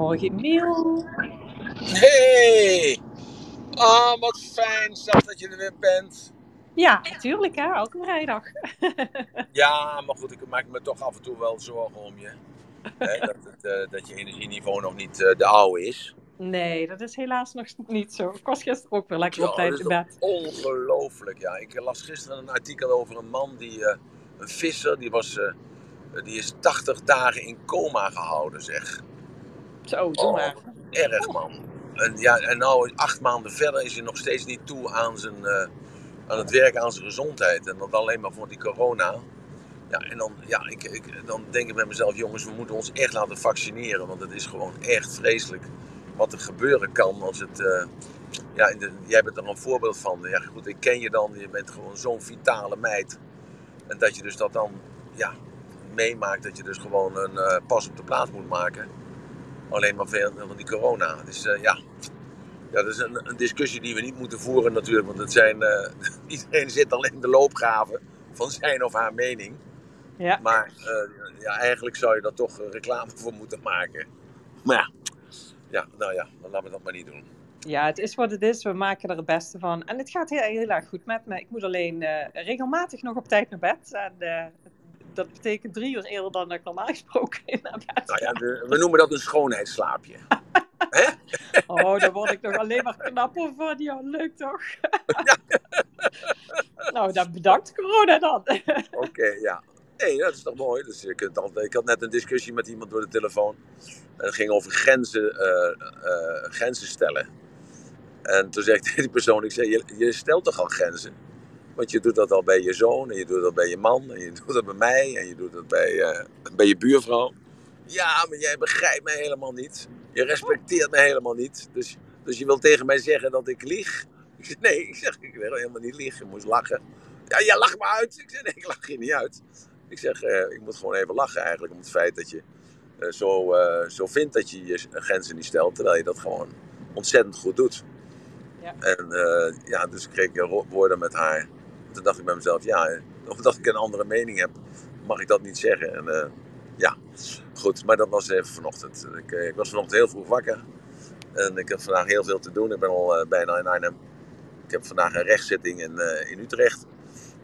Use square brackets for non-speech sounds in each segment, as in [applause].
Goedemorgen, Emiel. Hey! Ah, wat fijn, zeg dat je er weer bent. Ja, natuurlijk, hè? Elke vrijdag. [laughs] Ja, maar goed, ik maak me toch af en toe wel zorgen om je. Hè, [laughs] dat, het, eh, dat je energieniveau nog niet eh, de oude is. Nee, dat is helaas nog [laughs] niet zo. Ik was gisteren ook weer lekker op Ja, tijd in bed. ongelooflijk. Ja, ik las gisteren een artikel over een man, die, eh, een visser, die, was, eh, die is 80 dagen in coma gehouden, zeg. Zo, doe Oh, maar. erg man. En, ja, en nou, acht maanden verder is hij nog steeds niet toe aan, zijn, eh, aan het werk aan zijn gezondheid. En dat alleen maar voor die corona. Ja, en dan, ja, ik, ik, dan denk ik bij mezelf, jongens, we moeten ons echt laten vaccineren. Want het is gewoon echt vreselijk wat er gebeuren kan als het... eh, ja, de- jij bent er een voorbeeld van. Ja, goed, ik ken je dan. Je bent gewoon zo'n vitale meid. En dat je dus dat dan, ja, meemaakt. Dat je dus gewoon een eh, pas op de plaats moet maken. Alleen maar veel van die corona. Dus eh, ja, ja, dat is een, een discussie die we niet moeten voeren natuurlijk. Want het zijn, eh, [laughs] iedereen zit al in de loopgraven van zijn of haar mening. Ja. Maar eh, ja, eigenlijk zou je daar toch reclame voor moeten maken. Maar ja, ja, nou ja, dan laten we dat maar niet doen. ja, het is wat het is. We maken er het beste van. En het gaat heel, heel erg goed met me. Ik moet alleen regelmatig nog op tijd naar bed. En dat betekent drie uur eerder dan ik normaal gesproken in naar bed Nou ja, de- we noemen dat een schoonheidsslaapje. [laughs] Oh, daar word ik nog alleen maar knapper van. Ja, leuk toch? [laughs] nou, dan bedankt corona dan. [laughs] Oké, ja. Nee, dat is toch mooi. Dus je kunt altijd, ik had net een discussie met iemand door de telefoon. En het ging over grenzen, eh, eh, grenzen stellen. En toen zei ik tegen die persoon, ik zei, je, je stelt toch al grenzen? Want je doet dat al bij je zoon, en je doet dat bij je man, en je [laughs] doet dat bij mij, en je doet dat bij, eh, bij je buurvrouw. Ja, maar jij begrijpt mij helemaal niet. Je respecteert mij helemaal niet. Dus, dus je wil tegen mij zeggen dat ik lieg? Ik zeg, nee, ik zeg, ik wil helemaal niet liegen. Je moest lachen. Ja, jij lacht me uit. Ik zeg, nee, ik lach je niet uit. Ik zeg, eh, ik moet gewoon even lachen eigenlijk om het feit dat je eh, zo, zo vindt dat je je grenzen niet stelt, terwijl je dat gewoon ontzettend goed doet. Ja. En ja, dus kreeg ik woorden met haar. Toen dacht ik bij mezelf, ja, eh, omdat ik een andere mening heb, mag ik dat niet zeggen. En eh, ja, goed, maar dat was even vanochtend. Ik, eh, ik was vanochtend heel vroeg wakker. En ik heb vandaag heel veel te doen. Ik ben al eh, bijna in Arnhem. Ik heb vandaag een rechtszitting in, in Utrecht.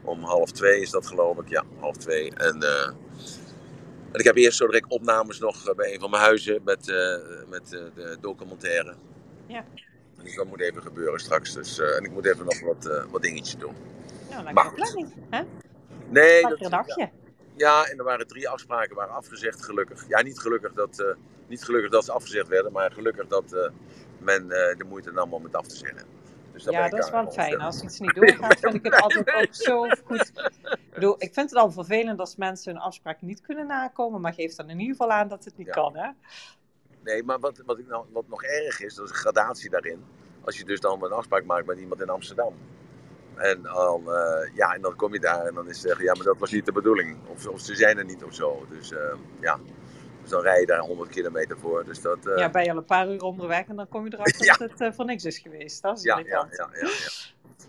Om half twee is dat geloof ik. Ja, half twee. En, en ik heb eerst zo direct opnames nog bij een van mijn huizen met, met de documentaire. Ja. Dus dat moet even gebeuren straks. Dus, en ik moet even nog wat, wat dingetjes doen. Nou, lekker Maar- planning. Hè? Nee, Lekker dagje. ja, en er waren drie afspraken waren afgezegd, gelukkig. Ja, niet gelukkig dat, eh, niet gelukkig dat ze afgezegd werden, maar gelukkig dat eh, men eh, de moeite nam om het af te zeggen. Dus Ja, dat is wel fijn. Als iets niet [laughs] doorgaat, vind ik het altijd ook zo goed. Ik, bedoel, ik vind het al vervelend als mensen hun afspraak niet kunnen nakomen, maar geef dan in ieder geval aan dat het niet Ja. kan, hè? Nee, maar wat, wat, ik nou, wat nog erg is, dat is een gradatie daarin. Als je dus dan een afspraak maakt met iemand in Amsterdam. En dan, eh, ja, en dan kom je daar en dan is zeggen, ja, maar dat was niet de bedoeling. Of, of ze zijn er niet of zo. Dus eh, ja, dus dan rij je daar 100 kilometer voor. Dus dat, eh, Ja, ben je al een paar uur onderweg en dan kom je erachter [laughs] Ja. dat het eh, voor niks is geweest. Dat is ja, ja, ja, ja, ja.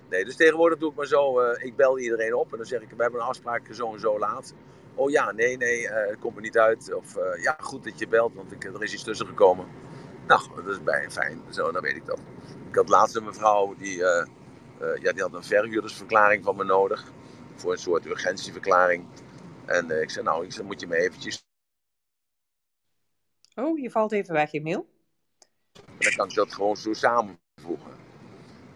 Nee, dus tegenwoordig doe ik maar zo, ik bel iedereen op en dan zeg ik, we hebben een afspraak zo en zo laat. Oh ja, nee, nee, het komt er niet uit. Of ja, goed dat je belt, want ik, er is iets tussen gekomen. Nou, dat is bij fijn. Zo, dan weet ik dat. Ik had laatst een mevrouw die, ja, die had een verhuurdersverklaring van me nodig. Voor een soort urgentieverklaring. En eh, ik zei, nou, ik zei, moet je me eventjes... Oh, je valt even weg, Emiel. Dan kan ik dat gewoon zo samenvoegen.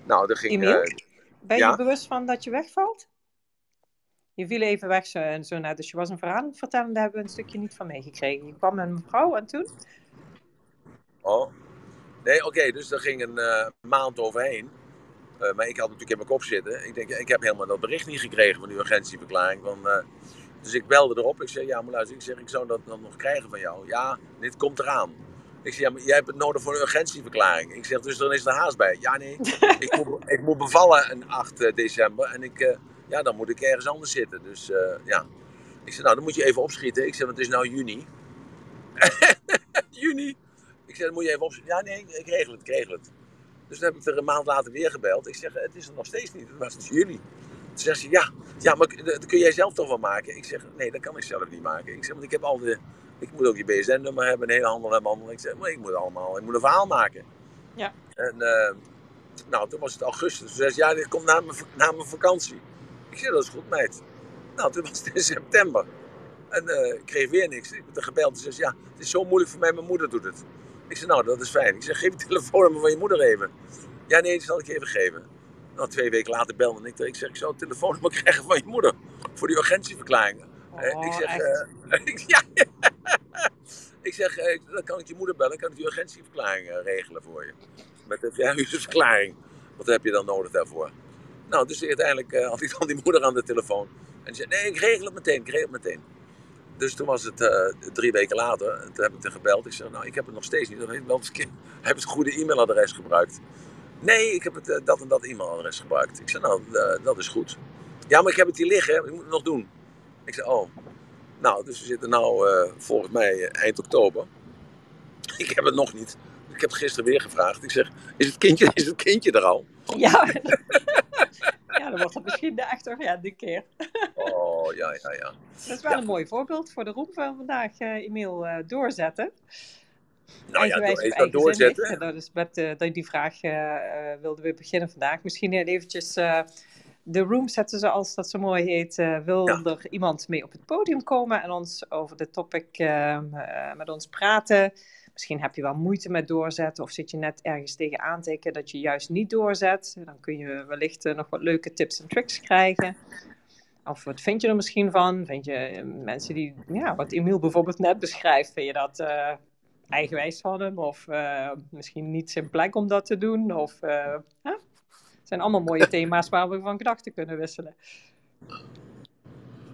Nou, dat ging... Emiel? eh, Ben je Ja? je bewust van dat je wegvalt? Je viel even weg zo, en zo net. Dus je was een verhaal aan het vertellen, daar hebben we een stukje niet van meegekregen. Je kwam met een mevrouw en toen? Oh. Nee, oké, dus daar ging een eh, maand overheen. Eh, maar ik had natuurlijk in mijn kop zitten. Ik denk, ik heb helemaal dat bericht niet gekregen van die urgentieverklaring. Van, eh, dus ik belde erop. Ik zei, ja, maar luister, ik, zeg, ik zou dat dan nog krijgen van jou. Ja, dit komt eraan. Ik zeg, ja, maar jij hebt het nodig voor een urgentieverklaring. Ik zeg, dus dan is er haast bij. Ja, nee, [laughs] ik moet, ik moet bevallen een 8 december. En ik, eh, ja, dan moet ik ergens anders zitten. Dus eh, ja. Ik zeg, nou, dan moet je even opschieten. Ik zeg, want het is nou juni. [laughs] juni. Ik zeg, dan moet je even opschieten. Ja, nee, ik regel het, ik regel het. Dus toen heb ik er een maand later weer gebeld. Ik zeg, het is er nog steeds niet. Het was dus juli. Toen zegt ze, ja, ja maar dat kun jij zelf toch wel maken? Ik zeg, nee, dat kan ik zelf niet maken. Ik zeg, want ik heb al de, Ik moet ook je BSN-nummer hebben, een hele handel en handel. Ik zeg, maar ik moet allemaal, ik moet een verhaal maken. Ja. En uh, nou, toen was het augustus. Toen zei ze, ja, dit komt na mijn, na mijn vakantie. Ik zei, dat is goed, meid. Nou, toen was het in september. En uh, ik kreeg weer niks. Ik ben gebeld. Ze zei, ja, het is zo moeilijk voor mij, mijn moeder doet het. Ik zei, nou, dat is fijn. Ik zeg, geef je telefoonnummer van je moeder even. Ja, nee, die zal ik je even geven. Nou, twee weken later belde ik. Ik zeg, ik zou het telefoonnummer [laughs] krijgen van je moeder. Voor die urgentieverklaringen. Oh, [laughs] [laughs] ik zeg, uh, ja, ik zeg, uh, dan kan ik je moeder bellen. kan ik die urgentieverklaring uh, regelen voor je. Met een verhuurdersverklaring. Wat heb je dan nodig daarvoor? Nou, dus uiteindelijk had ik dan die moeder aan de telefoon. En die zei, nee, ik regel het meteen, ik regel het meteen. Dus toen was het uh, drie weken later. En toen heb ik er gebeld. Ik zei, nou, ik heb het nog steeds niet. Dan heb ik [laughs] heb het goede e-mailadres gebruikt. Nee, ik heb het, uh, dat en dat e-mailadres gebruikt. Ik zei, nou, uh, dat is goed. Ja, maar ik heb het hier liggen. Ik moet het nog doen. Ik zei, oh. Nou, dus we zitten nu volgens mij eind oktober. [laughs] Ik heb het nog niet. Ik heb gisteren weer gevraagd. Ik zeg, is het kindje, is het kindje er al? Ja. [laughs] ja, dan wordt het misschien de achter, ja, die keer. Oh, ja, ja, ja. Dat is wel Ja. een mooi voorbeeld voor de roem van vandaag, eh Emiel, eh, doorzetten. Nou ja, door, dat eigenzinnig. doorzetten? En Dat is met eh, dat- die vraag eh, eh, wilden we beginnen vandaag. Misschien eventjes eh, de room zetten zoals dat zo mooi heet. Eh, wil Ja. er iemand mee op het podium komen en ons over de topic eh, eh, met ons praten? Misschien heb je wel moeite met doorzetten of zit je net ergens tegen aantekenen dat je juist niet doorzet. Dan kun je wellicht eh, nog wat leuke tips en tricks krijgen. Of wat vind je er misschien van? Vind je eh, mensen die, ja, wat Emiel bijvoorbeeld net beschrijft, vind je dat eh, eigenwijs van hem? Of misschien niet zijn plek om dat te doen? Of? Het zijn allemaal mooie [laughs] thema's waar we van gedachten kunnen wisselen.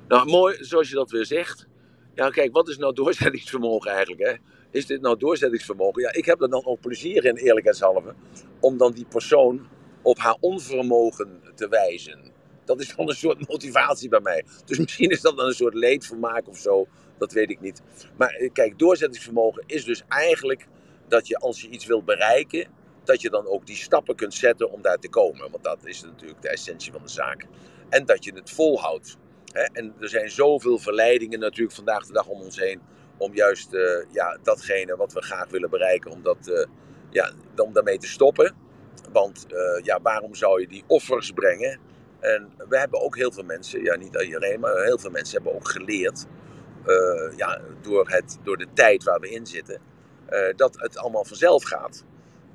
Nou, mooi zoals je dat weer zegt. Ja, kijk, wat is nou doorzettingsvermogen eigenlijk? Hè? Is dit nou doorzettingsvermogen? Ja, ik heb er dan ook plezier in, eerlijkheidshalve, om dan die persoon op haar onvermogen te wijzen. Dat is dan een soort motivatie bij mij. Dus misschien is dat dan een soort leedvermaak of zo, dat weet ik niet. Maar eh, kijk, doorzettingsvermogen is dus eigenlijk dat je als je iets wilt bereiken, dat je dan ook die stappen kunt zetten om daar te komen. Want dat is natuurlijk de essentie van de zaak. En dat je het volhoudt. En er zijn zoveel verleidingen natuurlijk vandaag de dag om ons heen. Om juist eh, ja, datgene wat we graag willen bereiken, om, dat, eh, ja, om daarmee te stoppen. Want eh, ja, waarom zou je die offers brengen? En we hebben ook heel veel mensen, ja niet iedereen, maar heel veel mensen hebben ook geleerd. ja, door, het, door de tijd waar we in zitten. dat het allemaal vanzelf gaat.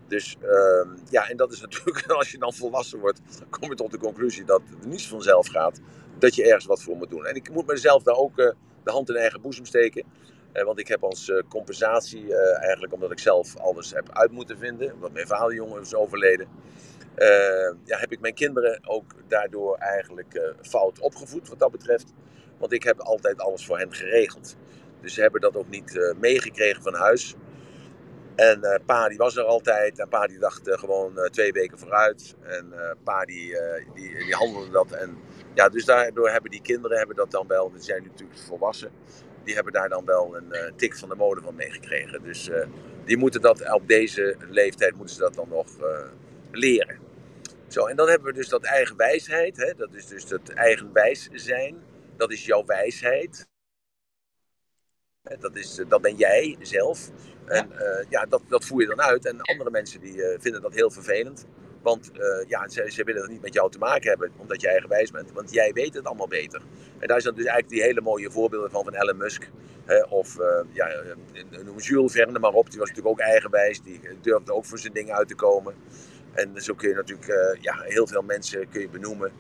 Dus ehm, ja, en dat is natuurlijk, [laughs] als je dan volwassen wordt, kom je tot de conclusie dat het niet vanzelf gaat. Dat je ergens wat voor moet doen. En ik moet mezelf daar ook de hand in eigen boezem steken. Eh, want ik heb als eh, compensatie, eh, eigenlijk omdat ik zelf alles heb uit moeten vinden, omdat mijn vader jong is overleden, ja, heb ik mijn kinderen ook daardoor eigenlijk fout opgevoed wat dat betreft. Want ik heb altijd alles voor hen geregeld. Dus ze hebben dat ook niet meegekregen van huis. En pa die was er altijd. En pa die dacht gewoon twee weken vooruit. En pa die, die, die handelde dat. En ja, dus daardoor hebben die kinderen hebben dat dan wel. Die zijn nu natuurlijk volwassen. Die hebben daar dan wel een eh, tik van de mode van meegekregen. Dus eh, die moeten dat op deze leeftijd moeten ze dat dan nog eh, leren. Zo, en dan hebben we dus dat eigen wijsheid. Hè? Dat is dus het eigen wijs zijn. Dat is jouw wijsheid. Dat, is, dat ben jij zelf. En eh, ja, dat, dat voer je dan uit. En andere mensen die vinden dat heel vervelend. Want eh, ja, ze, ze willen het niet met jou te maken hebben, omdat je eigenwijs bent. Want jij weet het allemaal beter. En daar zijn dus eigenlijk die hele mooie voorbeelden van van Elon Musk. Hè, of eh, ja, eh, noem Jules Verne maar op. Die was natuurlijk ook eigenwijs. Die durfde ook voor zijn dingen uit te komen. En zo kun je natuurlijk ja, heel veel mensen kun je benoemen.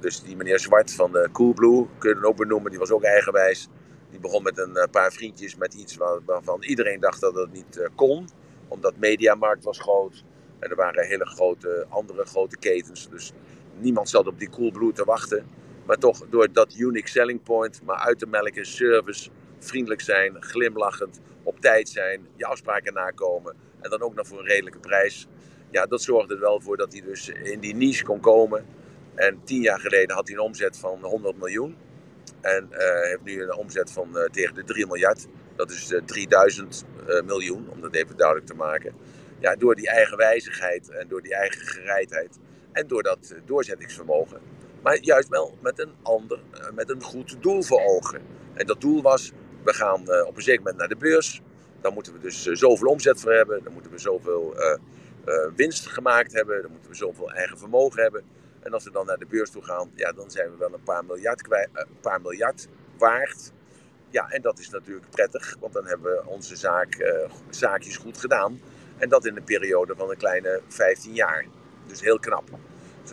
Dus die meneer Zwart van de Coolblue kun je dan ook benoemen. Die was ook eigenwijs. Die begon met een paar vriendjes met iets waar- waarvan iedereen dacht dat het niet kon. Omdat Mediamarkt was groot. En er waren hele grote, andere grote ketens. Dus niemand zat op die Coolblue te wachten. Maar toch door dat unique selling point, maar uit te melken, service, vriendelijk zijn, glimlachend, op tijd zijn, je afspraken nakomen. En dan ook nog voor een redelijke prijs. Ja, dat zorgde er wel voor dat hij dus in die niche kon komen. En tien jaar geleden had hij een omzet van 100 miljoen. En eh, heeft nu een omzet van eh, tegen de 3 miljard. Dat is eh, 3000 eh, miljoen, om dat even duidelijk te maken. Ja, door die eigen wijzigheid en door die eigen gereidheid. En door dat eh, doorzettingsvermogen. Maar juist wel met een ander, eh, met een goed doel voor ogen. En dat doel was we gaan op een zeker moment naar de beurs. Dan moeten we dus zoveel omzet voor hebben. Dan moeten we zoveel winst gemaakt hebben. Dan moeten we zoveel eigen vermogen hebben. En als we dan naar de beurs toe gaan, ja, dan zijn we wel een paar miljard, kwijt, een paar miljard waard. Ja, en dat is natuurlijk prettig, want dan hebben we onze zaak, zaakjes goed gedaan. En dat in een periode van een kleine 15 jaar. Dus heel knap.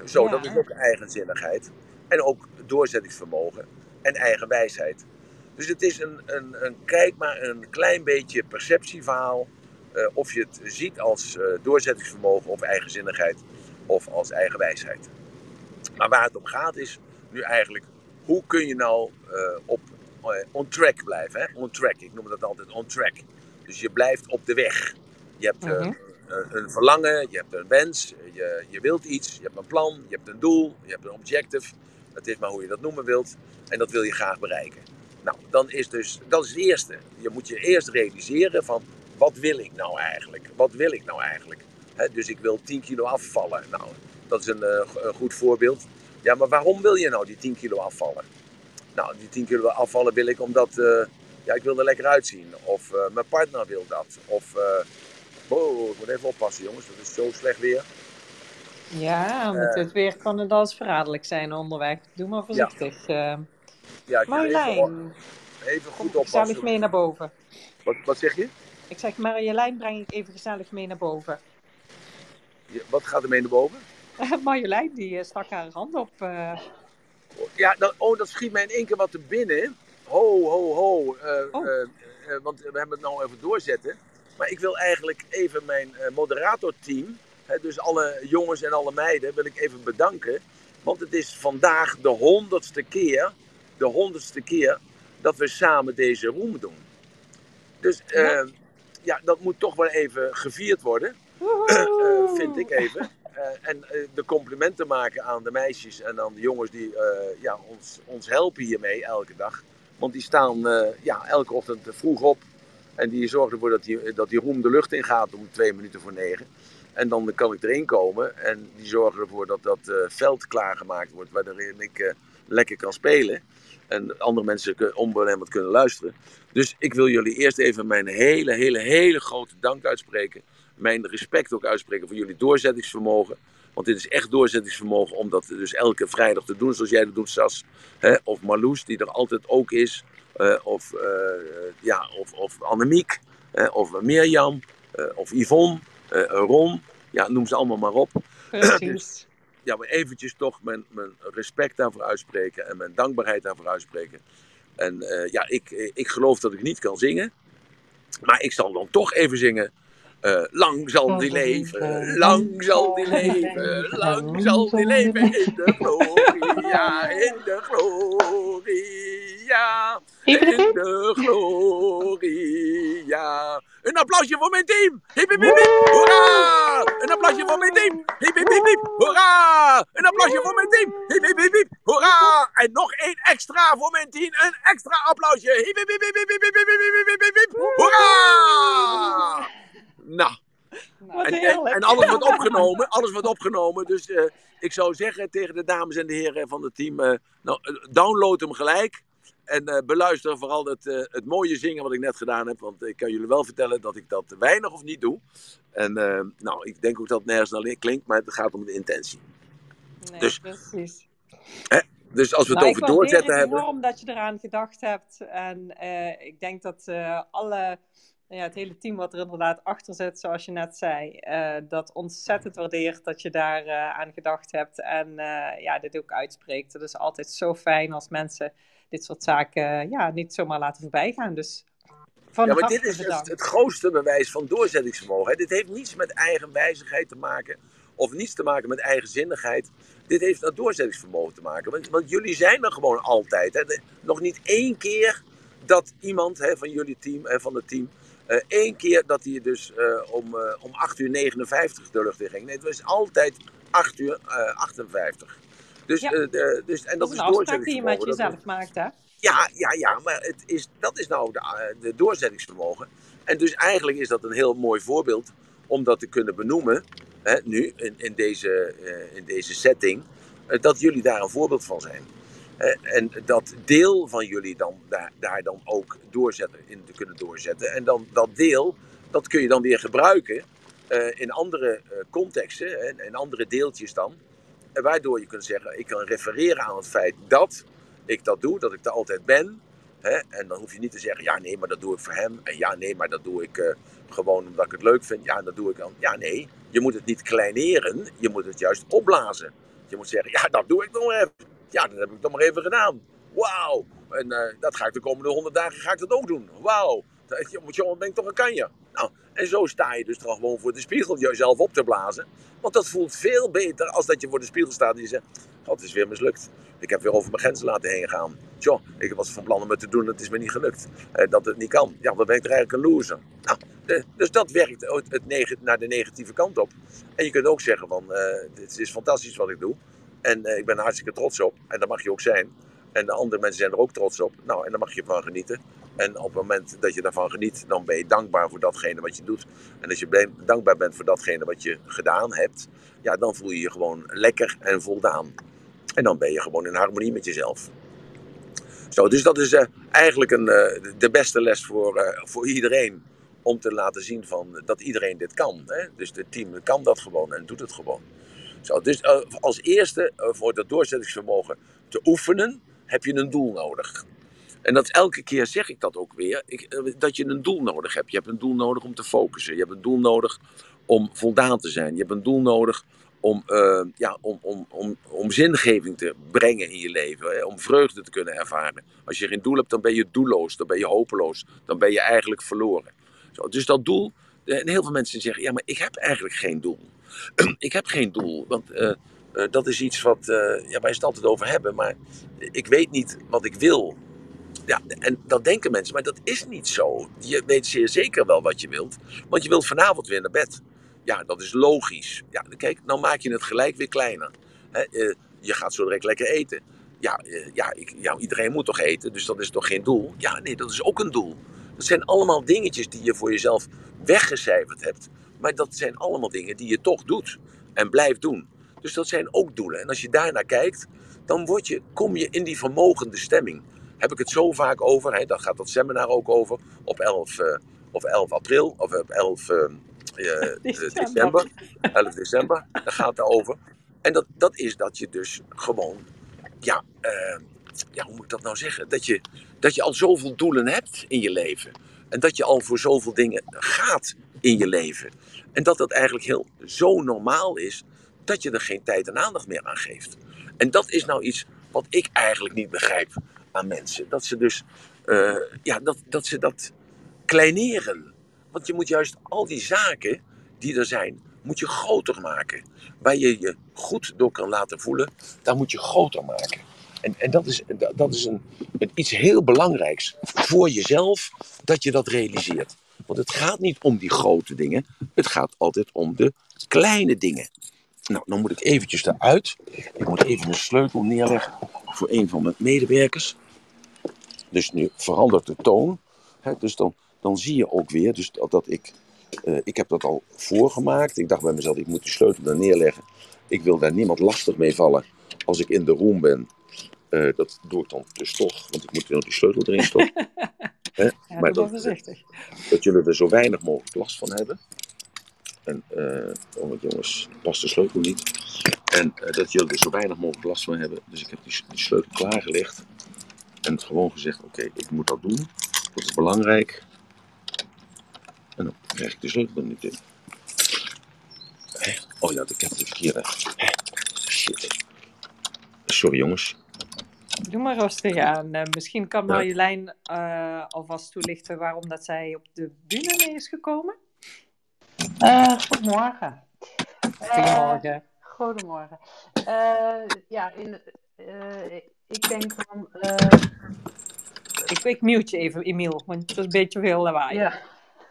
Zo, dat is ook eigenzinnigheid. En ook doorzettingsvermogen en eigen wijsheid. Dus het is een, een, een kijk maar een klein beetje perceptieverhaal. Uh, of je het ziet als uh, doorzettingsvermogen of eigenzinnigheid of als eigen wijsheid. Maar waar het om gaat is nu eigenlijk, hoe kun je nou uh, op on track blijven? Hè? On track, ik noem dat altijd on track. Dus je blijft op de weg. Je hebt uh -huh. een verlangen, je hebt een wens, je, je wilt iets, je hebt een plan, je hebt een doel, je hebt een objective. Het is maar hoe je dat noemen wilt. En dat wil je graag bereiken. Nou, dan is dus, dat is het eerste. Je moet je eerst realiseren van, wat wil ik nou eigenlijk? Wat wil ik nou eigenlijk? He, dus ik wil 10 kilo afvallen. Nou, dat is een, uh, een, goed voorbeeld. Ja, maar waarom wil je nou die 10 kilo afvallen? Nou, die 10 kilo afvallen wil ik omdat, uh, ja, ik wil er lekker uitzien. Of uh, mijn partner wil dat. Of, oh, ik moet even oppassen jongens, dat is zo slecht weer. Ja, met het weer kan het als verraderlijk zijn onderweg. Doe maar voorzichtig. Ja, ja Marjolein, even, even goed oppassen. gezellig mee naar boven. Wat, wat zeg je? Ik zeg Marjolein breng ik even gezellig mee naar boven. Ja, wat gaat er mee naar boven? [laughs] Marjolein die stak haar hand op. Uh... Ja, dat, oh, dat schiet mij in één keer wat te binnen. Ho, ho, ho. Uh, oh. uh, want we hebben het nou even doorzetten. Maar ik wil eigenlijk even mijn moderatorteam dus alle jongens en alle meiden wil ik even bedanken. Want het is vandaag de honderdste keer, de honderdste keer dat we samen deze roem doen. Dus ja. Uh, ja, dat moet toch wel even gevierd worden. Uh, vind ik even. Uh, en de complimenten maken aan de meisjes en aan de jongens die ja, ons, ons helpen hiermee elke dag. Want die staan ja, elke ochtend vroeg op. En die zorgen ervoor dat die, dat die roem de lucht in gaat om twee minuten voor negen. En dan kan ik erin komen en die zorgen ervoor dat dat uh, veld klaargemaakt wordt, waarin ik uh, lekker kan spelen. En andere mensen onbelemmerd kunnen luisteren. Dus ik wil jullie eerst even mijn hele, hele, hele grote dank uitspreken. Mijn respect ook uitspreken voor jullie doorzettingsvermogen. Want dit is echt doorzettingsvermogen om dat dus elke vrijdag te doen zoals jij dat doet, Sas. Hè? Of Marloes, die er altijd ook is. Uh, of, ja, of, of Annemiek. of Mirjam. of Yvonne. Ron ja, noem ze allemaal maar op. Precies. [clears throat] ja, maar eventjes toch mijn, mijn respect daarvoor uitspreken en mijn dankbaarheid daarvoor uitspreken. En uh, ja, ik, ik geloof dat ik niet kan zingen. Maar ik zal dan toch even zingen. Uh, lang zal die leven, lang zal die leven, lang zal die leven in de gloria, in de gloria, in de gloria. Een applausje voor mijn team. Hip, hip, hip, hip. Hoera! Een applausje voor mijn team. Hip, hip, hip, hip. Hoera! Een applausje voor mijn team. Hip, hip, hip, hip. Hoera! En nog één extra voor mijn team. Een extra applausje. Hip, hip, hip, hip, hip, hip, hip, hip. Hoera! Nou. En, en, en, alles wordt opgenomen, alles wordt opgenomen. Dus uh, ik zou zeggen tegen de dames en de heren van het team, uh, nou, download hem gelijk. En uh, beluister vooral het, uh, het mooie zingen wat ik net gedaan heb. Want ik kan jullie wel vertellen dat ik dat weinig of niet doe. En uh, nou, ik denk ook dat het nergens naar klinkt, maar het gaat om de intentie. Nee, dus, precies. Hè, dus als we het nou, over doorzetten hebben... Het is enorm dat je eraan gedacht hebt. En ik denk dat alle... Ja, het hele team wat er inderdaad achter zit, zoals je net zei, dat ontzettend waardeert dat je daar aan gedacht hebt en ja, dit ook uitspreekt. Het is altijd zo fijn als mensen dit soort zaken ja, niet zomaar laten voorbij gaan. Dus van ja, maar dit is het, het, grootste bewijs van doorzettingsvermogen. Hè. Dit heeft niets met eigen wijzigheid te maken of niets te maken met eigenzinnigheid. Dit heeft met doorzettingsvermogen te maken. Want, want jullie zijn er gewoon altijd. Hè. nog niet één keer dat iemand hè, van jullie team, hè, van het team, uh, één keer dat hij dus uh, om, uh, om 8 uur 59 de lucht in ging. Nee, het was altijd 8 uur 58. Dus, ja. uh, de, dus, en dat, dat is een afspraak die je met jezelf maakt, hè? Ja, ja, ja, maar het is, dat is nou de, de doorzettingsvermogen. En dus eigenlijk is dat een heel mooi voorbeeld om dat te kunnen benoemen, hè, nu in, in, deze, uh, in deze setting, uh, dat jullie daar een voorbeeld van zijn. en dat deel van jullie dan daar, daar dan ook doorzetten, in te kunnen doorzetten. En dan dat deel, dat kun je dan weer gebruiken in andere contexten en in andere deeltjes dan. Waardoor je kunt zeggen, ik kan refereren aan het feit dat ik dat doe, dat ik er altijd ben. Hè? En dan hoef je niet te zeggen, ja nee, maar dat doe ik voor hem. En ja nee, maar dat doe ik uh, gewoon omdat ik het leuk vind. Ja, dat doe ik dan. Ja nee, je moet het niet kleineren, je moet het juist opblazen. Je moet zeggen, ja dat doe ik nog even. Ja, dat heb ik nog maar even gedaan. Wauw. En uh, dat ga ik de komende honderd dagen ga ik dat ook doen. Wauw. Jongen, ben ik toch een kanje. Nou, en zo sta je dus toch gewoon voor de spiegel jezelf op te blazen. Want dat voelt veel beter als dat je voor de spiegel staat en je zegt... God, het is weer mislukt. Ik heb weer over mijn grenzen laten heen gaan. Tjoh, ik was van plan om het te doen, het is me niet gelukt. Eh, dat het niet kan. Ja, dan ben ik er eigenlijk een loser. Nou, dus dat werkt het, naar de negatieve kant op. En je kunt ook zeggen van, het is fantastisch wat ik doe. En uh, ik ben hartstikke trots op. En dat mag je ook zijn. En de andere mensen zijn er ook trots op. Nou, en daar mag je van genieten. En op het moment dat je daarvan geniet, dan ben je dankbaar voor datgene wat je doet. En als je dankbaar bent voor datgene wat je gedaan hebt, ja, dan voel je je gewoon lekker en voldaan. En dan ben je gewoon in harmonie met jezelf. Zo, dus dat is uh, eigenlijk een, uh, de beste les voor, uh, voor iedereen. Om te laten zien van, dat iedereen dit kan. Hè? Dus het team kan dat gewoon en doet het gewoon. Zo, dus als eerste, voor dat doorzettingsvermogen te oefenen, heb je een doel nodig. En dat elke keer zeg ik dat ook weer, ik, dat je een doel nodig hebt. Je hebt een doel nodig om te focussen. Je hebt een doel nodig om voldaan te zijn. Je hebt een doel nodig om, uh, ja, om, om, om, om zingeving te brengen in je leven. Om vreugde te kunnen ervaren. Als je geen doel hebt, dan ben je doelloos. Dan ben je hopeloos. Dan ben je eigenlijk verloren. Zo, dus dat doel. En heel veel mensen zeggen: ja, maar ik heb eigenlijk geen doel. [clears throat] ik heb geen doel. Want uh, dat is iets wat ja, wij het altijd over hebben. Maar ik weet niet wat ik wil. Ja, en dat denken mensen, maar dat is niet zo. Je weet zeer zeker wel wat je wilt. Want je wilt vanavond weer naar bed. Ja, dat is logisch. Ja, kijk, nou maak je het gelijk weer kleiner. He, uh, je gaat zo direct lekker eten. Ja, ja, ik, ja, iedereen moet toch eten, dus dat is toch geen doel? Ja, nee, dat is ook een doel. Dat zijn allemaal dingetjes die je voor jezelf weggecijferd hebt. Maar dat zijn allemaal dingen die je toch doet en blijft doen. Dus dat zijn ook doelen. En als je daarnaar kijkt, dan word je, kom je in die vermogende stemming. Heb ik het zo vaak over, hè, daar gaat dat seminar ook over, op 11, uh, of 11 april, of op 11 uh, [laughs] december. 11 december, daar gaat het over. En dat, dat is dat je dus gewoon, ja, uh, ja, hoe moet ik dat nou zeggen? Dat je, dat je al zoveel doelen hebt in je leven. En dat je al voor zoveel dingen gaat in je leven. En dat dat eigenlijk heel zo normaal is, dat je er geen tijd en aandacht meer aan geeft. En dat is nou iets wat ik eigenlijk niet begrijp aan mensen. Dat ze dus, uh, ja, dat, dat ze dat kleineren. Want je moet juist al die zaken die er zijn, moet je groter maken. Waar je je goed door kan laten voelen, daar moet je groter maken. En, en dat is, dat is een, een, iets heel belangrijks voor jezelf, dat je dat realiseert. Want het gaat niet om die grote dingen, het gaat altijd om de kleine dingen. Nou, dan moet ik eventjes eruit. Ik moet even een sleutel neerleggen voor een van mijn medewerkers. Dus nu verandert de toon. Hè, dus dan, dan zie je ook weer dus dat, dat ik... Uh, ik heb dat al voorgemaakt. Ik dacht bij mezelf, ik moet die sleutel daar neerleggen. Ik wil daar niemand lastig mee vallen als ik in de room ben. Uh, dat doe ik dan dus toch, want ik moet nog die sleutel erin stoppen. [laughs] Ja, maar dat, dat, dat jullie er zo weinig mogelijk last van hebben. En, uh, oh jongens, past de sleutel niet. En uh, dat jullie er zo weinig mogelijk last van hebben. Dus ik heb die, die sleutel klaargelegd. En gewoon gezegd, oké, okay, ik moet dat doen. Dat is belangrijk. En dan krijg ik de sleutel er niet in. Oh ja, ik heb de verkeerde. Shit. Sorry jongens. Doe maar rustig aan. Uh, misschien kan Marjolein alvast toelichten waarom dat zij op de bühne mee is gekomen. Uh, goedemorgen. Goedemorgen. goedemorgen. ja, in, ik denk van. Ik, ik mute je even, Emiel, want het is een beetje veel lawaai. Ja,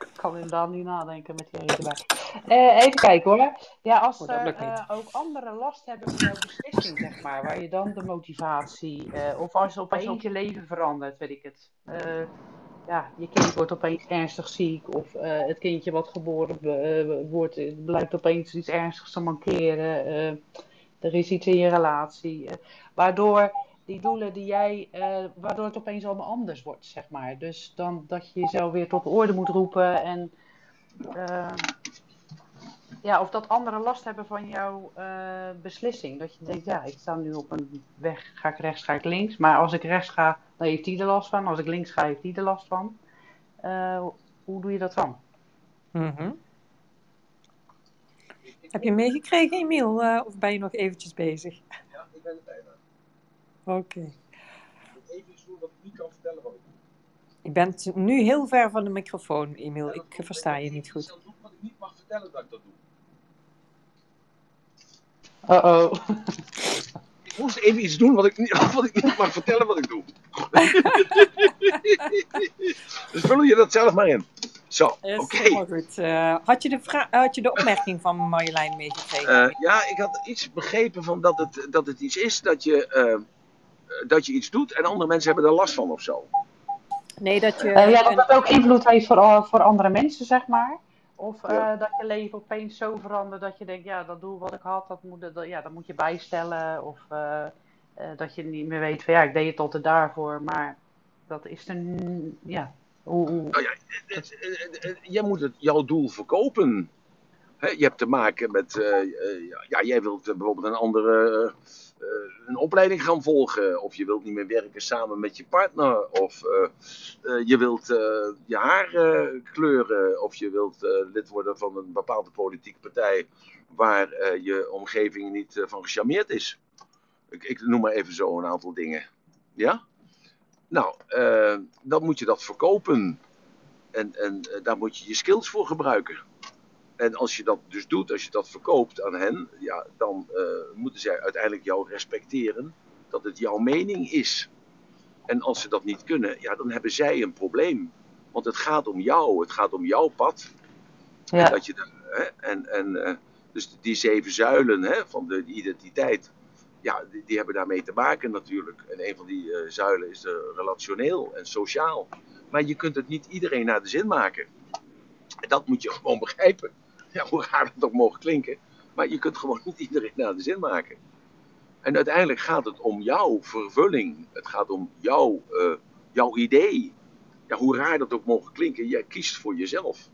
ik kan inderdaad niet nadenken met die erbij. Uh, even kijken hoor. Ja, als oh, er uh, ook andere last hebben van jouw beslissing, zeg maar, waar je dan de motivatie, uh, of als opeens je leven verandert, weet ik het. Ja, je kind wordt opeens ernstig ziek, of het kindje wat geboren wordt, blijkt opeens iets ernstigs te mankeren. er is iets in je relatie, waardoor die doelen die jij, waardoor het opeens allemaal anders wordt, zeg maar. Dus dan dat je jezelf weer tot orde moet roepen en ja, of dat anderen last hebben van jouw uh, beslissing. Dat je denkt, ja, ik sta nu op een weg, ga ik rechts, ga ik links. Maar als ik rechts ga, dan heeft die er last van. Als ik links ga, heeft die er last van. hoe doe je dat dan? Mm -hmm. Heb je meegekregen, Emiel? Uh, of ben je nog eventjes bezig? Ja, ik ben er bijna. Oké. Okay. Even iets doen wat ik niet kan vertellen wat ik doe. Je bent nu heel ver van de microfoon, Emiel. Ja, ik versta je niet goed. Ik wat ik niet mag vertellen dat ik dat doe. Uh-oh. Ik moest even iets doen wat ik, niet, [laughs] wat ik niet mag vertellen wat ik doe. [laughs] dus vul je dat zelf maar in. Zo, oké. Okay. goed. Uh, had, je de had je de opmerking van Marjolein meegekregen? Uh, ja, ik had iets begrepen van dat het, dat het iets is dat je, uh, dat je iets doet en andere mensen hebben er last van of zo. Nee, dat je... ja, dat het ook invloed heeft voor, voor andere mensen, zeg maar. Of ja. dat je leven opeens zo verandert dat je denkt, ja, dat doel wat ik had, dat moet, dat, ja, dat moet je bijstellen. Of dat je niet meer weet van, ja, ik deed het altijd daarvoor, maar dat is er, ja, hoe, hoe... Nou ja, jij moet het, jouw doel verkopen. He, je hebt te maken met, ja, jij wilt bijvoorbeeld een andere een opleiding gaan volgen. Of je wilt niet meer werken samen met je partner. Of je wilt je haar kleuren. Of je wilt lid worden van een bepaalde politieke partij waar je omgeving niet van gecharmeerd is. Ik, ik noem maar even zo een aantal dingen. Ja? Nou, dan moet je dat verkopen. En, en daar moet je je skills voor gebruiken. En als je dat dus doet, als je dat verkoopt aan hen, ja, dan uh, moeten zij uiteindelijk jou respecteren dat het jouw mening is. En als ze dat niet kunnen, ja, dan hebben zij een probleem. Want het gaat om jou, het gaat om jouw pad. Ja. En dat je, hè, en, en, dus die zeven zuilen hè, van de identiteit, ja, die, die, hebben daarmee te maken natuurlijk. En een van die uh, zuilen is relationeel en sociaal. Maar je kunt het niet iedereen naar de zin maken. En dat moet je gewoon begrijpen. Ja, hoe raar het ook mogen klinken. Maar je kunt gewoon niet iedereen naar de zin maken. En uiteindelijk gaat het om jouw vervulling. Het gaat om jouw, uh, jouw idee. Ja, hoe raar dat ook mogen klinken, jij kiest voor jezelf.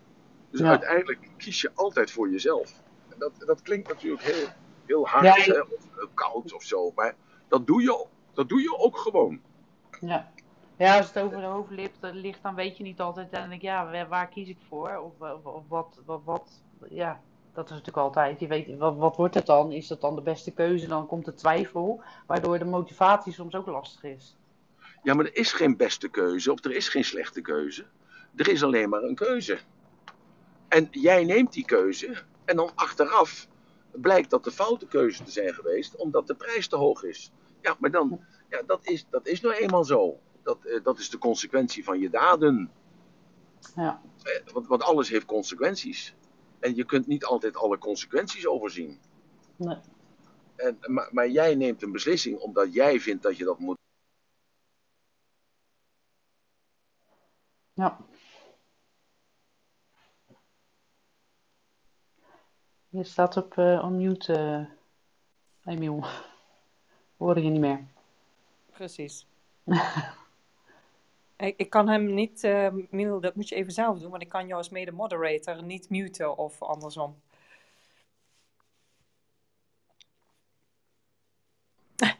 Dus ja. uiteindelijk kies je altijd voor jezelf. En dat, dat klinkt natuurlijk heel heel hard ja, of uh, koud of zo. Maar dat doe je, dat doe je ook gewoon. Ja. ja, als het over de hoofd ligt, dan weet je niet altijd. En dan denk ik, ja, waar kies ik voor? Of, of, of wat, wat, wat, ja, dat is natuurlijk altijd. Je weet, wat, wat wordt het dan? Is dat dan de beste keuze? Dan komt de twijfel, waardoor de motivatie soms ook lastig is. Ja, maar er is geen beste keuze of er is geen slechte keuze. Er is alleen maar een keuze. En jij neemt die keuze en dan achteraf blijkt dat de foute keuze te zijn geweest, omdat de prijs te hoog is. Ja, maar dan, ja, dat, is, dat is nou eenmaal zo. Dat, uh, dat is de consequentie van je daden. Ja. Uh, want, want alles heeft consequenties. En je kunt niet altijd alle consequenties overzien. Nee. En, maar, maar jij neemt een beslissing omdat jij vindt dat je dat moet. Ja. Je staat op uh, mute, uh, Emiel. Hoor je niet meer. Precies. [laughs] ik, ik, kan hem niet, uh, Emiel, dat moet je even zelf doen, want ik kan jou als mede-moderator niet muten of andersom. [laughs]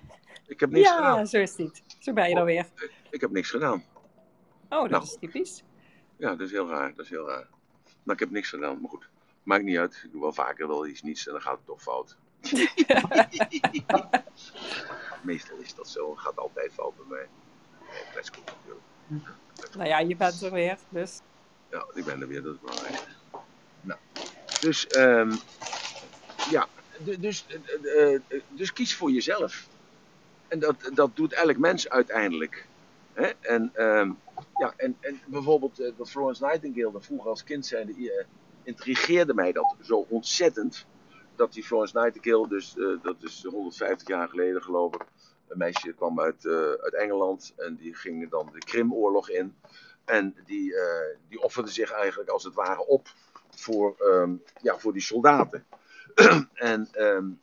Ik heb niks ja, gedaan. Ja, zo is het niet. Zo ben je dan weer. Ik, ik heb niks gedaan. Oh, dat nou, is typisch. Ja, dat is heel raar. Dat is heel raar. Maar ik heb niks gedaan, maar goed. Maakt niet uit. Ik doe wel vaker wel iets niets en dan gaat het toch fout. [laughs] [laughs] Meestal is dat zo. Het gaat altijd fout bij mij. Nee, kletskoek natuurlijk. Nou ja, je bent er weer, dus. Ja, ik ben er weer, dat is belangrijk. Nou, dus, um, ja, dus, uh, dus kies voor jezelf. En dat, dat doet elk mens uiteindelijk. Hè? En, um, ja, en, en bijvoorbeeld uh, dat Florence Nightingale, dat vroeger als kind zei, uh, intrigeerde mij dat zo ontzettend. Dat die Florence Nightingale, dus dat is 150 jaar geleden geloof ik. Een meisje kwam uit, uh, uit Engeland en die ging dan de Krimoorlog in. En die, uh, die offerde zich eigenlijk als het ware op voor, um, ja, voor die soldaten. [clears throat] en um,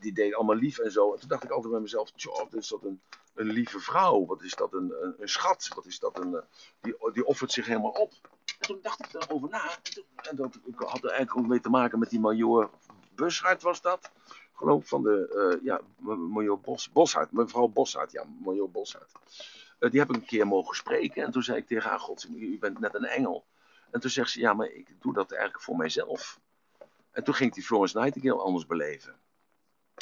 die deed allemaal lief en zo. En toen dacht ik altijd bij mezelf, tjoh, is dat een, een lieve vrouw? Wat is dat een, een, schat? Wat is dat een, die, die offert zich helemaal op. En toen dacht ik erover na. En dat ik had er eigenlijk ook mee te maken met die major Bushart was dat. Geloof van de, uh, ja, Bos, mevrouw Boshart, ja, major Boshart. Uh, die heb ik een keer mogen spreken. En toen zei ik tegen haar, god, u bent net een engel. En toen zegt ze, ja, maar ik doe dat eigenlijk voor mijzelf. En toen ging die Florence Nightingale anders beleven.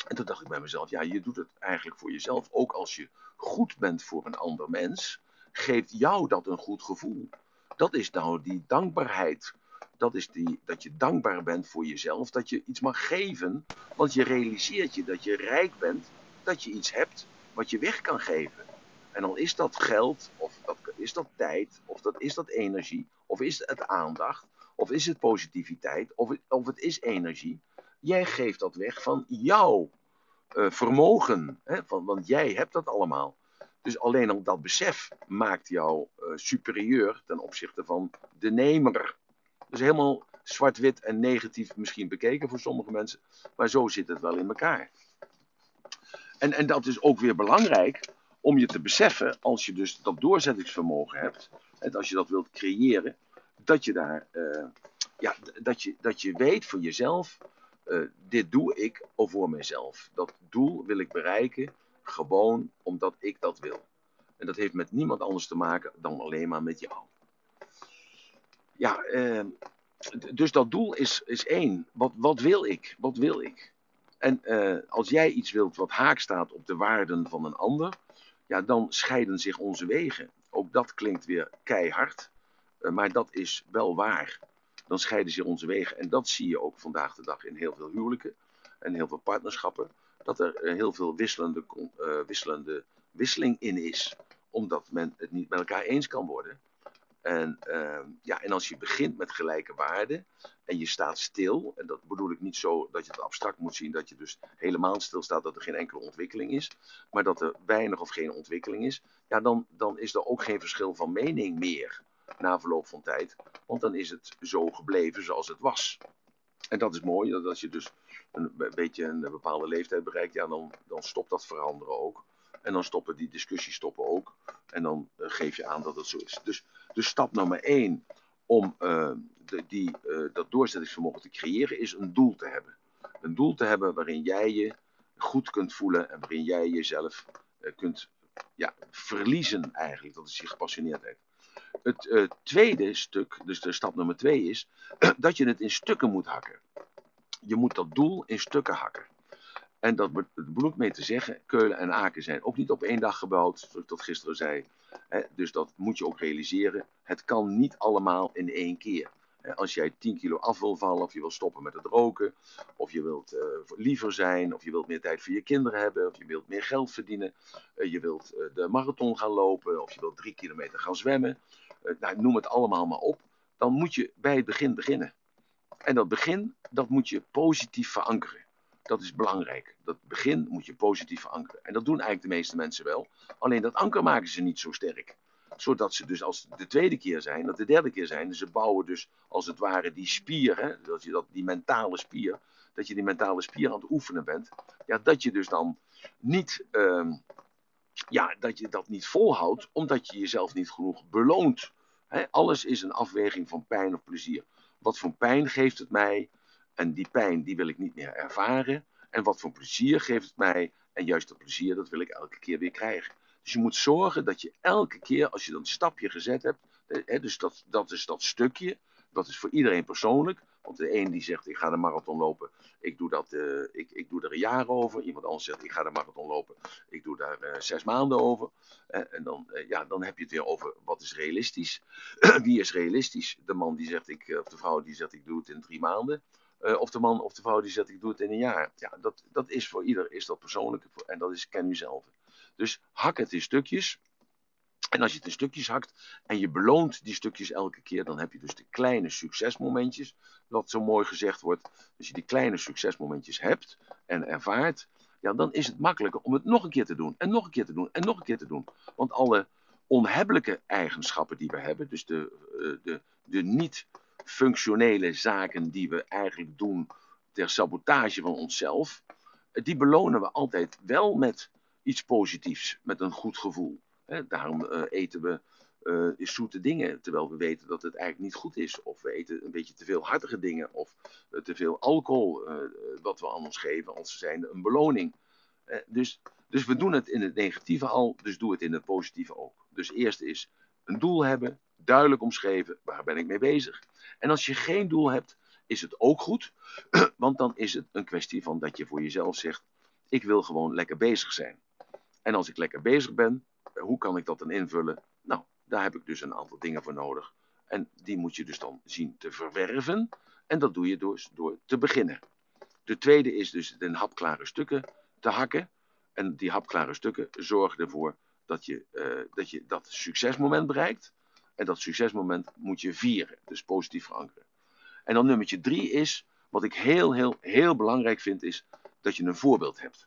En toen dacht ik bij mezelf, ja, je doet het eigenlijk voor jezelf. Ook als je goed bent voor een ander mens, geeft jou dat een goed gevoel. Dat is nou die dankbaarheid. Dat is die, dat je dankbaar bent voor jezelf, dat je iets mag geven. Want je realiseert je dat je rijk bent, dat je iets hebt wat je weg kan geven. En dan is dat geld, of dat, is dat tijd, of dat is dat energie, of is het aandacht, of is het positiviteit, of, of het is energie. Jij geeft dat weg van jouw uh, vermogen, hè, van, want jij hebt dat allemaal. Dus alleen al dat besef maakt jou uh, superieur ten opzichte van de nemer. Dus helemaal zwart-wit en negatief misschien bekeken voor sommige mensen, maar zo zit het wel in elkaar. En, en dat is ook weer belangrijk om je te beseffen, als je dus dat doorzettingsvermogen hebt, en als je dat wilt creëren, dat je daar, uh, ja, dat je, dat je weet voor jezelf, uh, dit doe ik voor mezelf. Dat doel wil ik bereiken, gewoon omdat ik dat wil. En dat heeft met niemand anders te maken dan alleen maar met jou. Ja, uh, dus dat doel is, is één. Wat, wat wil ik? Wat wil ik? En uh, als jij iets wilt wat haak staat op de waarden van een ander, ja, dan scheiden zich onze wegen. Ook dat klinkt weer keihard, uh, maar dat is wel waar. Dan scheiden zich onze wegen. En dat zie je ook vandaag de dag in heel veel huwelijken en heel veel partnerschappen. Dat er heel veel wisselende, wisselende wisseling in is, omdat men het niet met elkaar eens kan worden. En, uh, ja, en als je begint met gelijke waarden en je staat stil, en dat bedoel ik niet zo dat je het abstract moet zien, dat je dus helemaal stil staat, dat er geen enkele ontwikkeling is, maar dat er weinig of geen ontwikkeling is, ja, dan, dan is er ook geen verschil van mening meer na verloop van tijd, want dan is het zo gebleven zoals het was. En dat is mooi, dat als je dus een beetje een bepaalde leeftijd bereikt, ja, dan, dan stopt dat veranderen ook. En dan stoppen die discussies stoppen ook. En dan uh, geef je aan dat het zo is. Dus, dus stap nummer één om uh, de, die, uh, dat doorzettingsvermogen te creëren is een doel te hebben. Een doel te hebben waarin jij je goed kunt voelen en waarin jij jezelf kunt ja, verliezen eigenlijk. Dat is je gepassioneerdheid. Het tweede stuk, dus de stap nummer twee is [clears throat] dat je het in stukken moet hakken. Je moet dat doel in stukken hakken. En dat bedoel mee te zeggen, Keulen en Aken zijn ook niet op één dag gebouwd, zoals ik dat gisteren zei. dus dat moet je ook realiseren. Het kan niet allemaal in één keer. als jij 10 kilo af wil vallen, of je wil stoppen met het roken, of je wilt uh, liever zijn, of je wilt meer tijd voor je kinderen hebben, of je wilt meer geld verdienen, uh, je wilt uh, de marathon gaan lopen, of je wilt drie kilometer gaan zwemmen, nou, noem het allemaal maar op, dan moet je bij het begin beginnen. En dat begin, dat moet je positief verankeren. Dat is belangrijk. Dat begin moet je positief verankeren. En dat doen eigenlijk de meeste mensen wel. Alleen dat anker maken ze niet zo sterk. Zodat ze dus als de tweede keer zijn, of de derde keer zijn, ze bouwen dus als het ware die spier, hè, dat je dat, die mentale spier, dat je die mentale spier aan het oefenen bent. Ja, dat je dus dan niet, uh, ja, dat je dat niet volhoudt, omdat je jezelf niet genoeg beloont. Alles is een afweging van pijn of plezier. Wat voor pijn geeft het mij? En die pijn, die wil ik niet meer ervaren. En wat voor plezier geeft het mij? En juist dat plezier, dat wil ik elke keer weer krijgen. Dus je moet zorgen dat je elke keer, als je dan een stapje gezet hebt, hè, dus dat, dat is dat stukje, dat is voor iedereen persoonlijk. Want de een die zegt, ik ga de marathon lopen, ik doe, dat, uh, ik, ik doe er een jaar over. Iemand anders zegt, ik ga de marathon lopen, ik doe daar uh, zes maanden over. En dan, ja, dan heb je het weer over, wat is realistisch? [clears throat] Wie is realistisch? De man die zegt, ik, of de vrouw die zegt, ik doe het in drie maanden. Uh, of de man of de vrouw die zegt ik doe het in een jaar. Ja, dat, dat is voor ieder is dat persoonlijk en dat is ken u zelf. Dus hak het in stukjes. En als je het in stukjes hakt en je beloont die stukjes elke keer, dan heb je dus de kleine succesmomentjes, wat zo mooi gezegd wordt. Als je die kleine succesmomentjes hebt en ervaart, ja, dan is het makkelijker om het nog een keer te doen en nog een keer te doen en nog een keer te doen. Want alle onhebbelijke eigenschappen die we hebben, dus de, de, de niet functionele zaken die we eigenlijk doen ter sabotage van onszelf, die belonen we altijd wel met iets positiefs met een goed gevoel. Daarom eh, eten we uh, zoete dingen, terwijl we weten dat het eigenlijk niet goed is. Of we eten een beetje te veel hartige dingen, of te veel alcohol, wat we aan ons geven als zijnde een beloning. dus, dus we doen het in het negatieve al, dus doe het in het positieve ook. Dus eerst is een doel hebben, duidelijk omschreven, waar ben ik mee bezig. En als je geen doel hebt, is het ook goed, [clears throat] want dan is het een kwestie van dat je voor jezelf zegt, ik wil gewoon lekker bezig zijn. En als ik lekker bezig ben, hoe kan ik dat dan invullen? Nou, daar heb ik dus een aantal dingen voor nodig. En die moet je dus dan zien te verwerven. En dat doe je dus door te beginnen. De tweede is dus in hapklare stukken te hakken. En die hapklare stukken zorgen ervoor dat je, uh, dat, je dat succesmoment bereikt. En dat succesmoment moet je vieren, dus positief verankeren. En dan nummertje drie is, wat ik heel, heel, heel belangrijk vind, is dat je een voorbeeld hebt.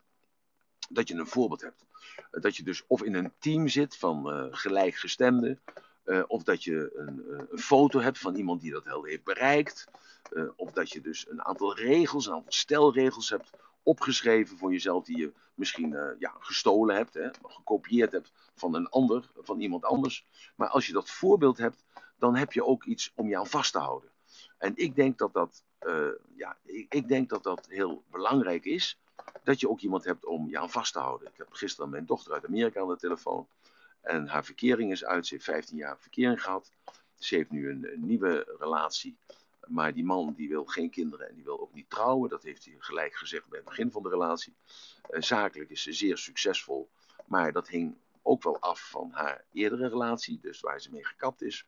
Dat je een voorbeeld hebt. Dat je dus of in een team zit van uh, gelijkgestemden, uh, of dat je een, uh, een, foto hebt van iemand die dat heel heeft bereikt, of dat je dus een aantal regels, een aantal stelregels hebt opgeschreven voor jezelf die je misschien ja, gestolen hebt, hè, gekopieerd hebt van een ander, van iemand anders. Maar als je dat voorbeeld hebt, dan heb je ook iets om je aan vast te houden. En ik denk dat dat, uh, ja, ik, ik, denk dat dat heel belangrijk is. Dat je ook iemand hebt om je aan vast te houden. Ik heb gisteren mijn dochter uit Amerika aan de telefoon. En haar verkering is uit. Ze heeft 15 jaar verkering gehad. Ze heeft nu een nieuwe relatie. Maar die man die wil geen kinderen en die wil ook niet trouwen. Dat heeft hij gelijk gezegd bij het begin van de relatie. Uh, zakelijk is ze zeer succesvol. Maar dat hing ook wel af van haar eerdere relatie. Dus waar ze mee gekapt is.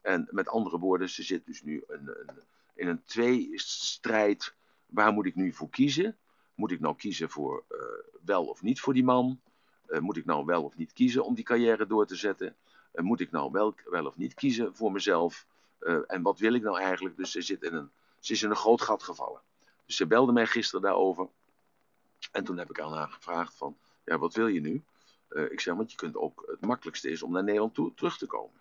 En met andere woorden, ze zit dus nu een, een, in een tweestrijd. Waar moet ik nu voor kiezen? Moet ik nou kiezen voor uh, wel of niet voor die man? Uh, moet ik nou wel of niet kiezen om die carrière door te zetten? Moet ik nou wel, wel of niet kiezen voor mezelf? En wat wil ik nou eigenlijk? Dus ze, zit in een, ze is in een groot gat gevallen. Dus ze belde mij gisteren daarover. En toen heb ik aan haar gevraagd van, ja, wat wil je nu? ik zeg, want je kunt ook, het makkelijkste is om naar Nederland terug te komen.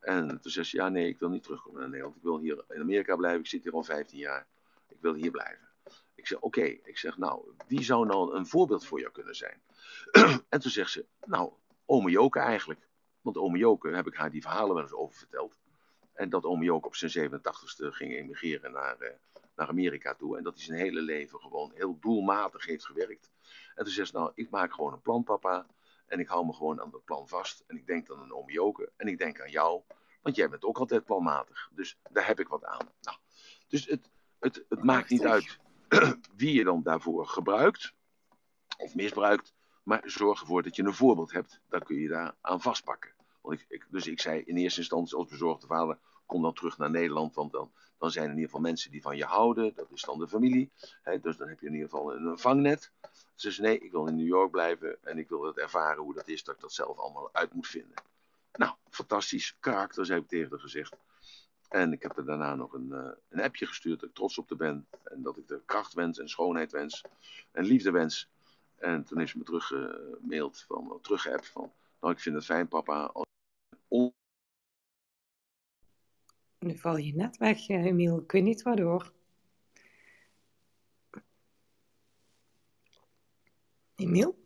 En toen zei ze, ja nee, ik wil niet terugkomen naar Nederland. Ik wil hier in Amerika blijven. Ik zit hier al 15 jaar. Ik wil hier blijven. Ik zeg, oké. Ik zeg, nou, wie zou nou een voorbeeld voor jou kunnen zijn? [clears throat] en toen zegt ze, nou, ome Joke eigenlijk. Want ome Joke, heb ik haar die verhalen wel eens over verteld. En dat Joke op zijn 87ste ging emigreren naar, uh, naar Amerika toe. En dat hij zijn hele leven gewoon heel doelmatig heeft gewerkt. En toen zegt ze, nou, ik maak gewoon een plan, papa. En ik hou me gewoon aan dat plan vast. En ik denk dan aan oom Joke. En ik denk aan jou. Want jij bent ook altijd planmatig. Dus daar heb ik wat aan. Nou, dus het, het, het maakt niet uit [clears throat] wie je dan daarvoor gebruikt. Of misbruikt. Maar zorg ervoor dat je een voorbeeld hebt. Dan kun je daar aan vastpakken. Dus ik zei in eerste instantie als bezorgde vader. Kom dan terug naar Nederland. Want dan, dan zijn er in ieder geval mensen die van je houden. Dat is dan de familie. dus dan heb je in ieder geval een vangnet. Zei nee, ik wil in New York blijven en ik wil het ervaren hoe dat is, dat ik dat zelf allemaal uit moet vinden. Nou, fantastisch, karakter, heb ik tegen haar gezegd. En ik heb er daarna nog een, uh, een appje gestuurd dat ik trots op te ben. En dat ik de kracht wens en schoonheid wens en liefde wens. En toen is ze me teruggemaild, van, teruggeappt van, nou ik vind het fijn papa. Nu val je net weg, eh, Emiel. Ik weet niet waardoor. Emiel?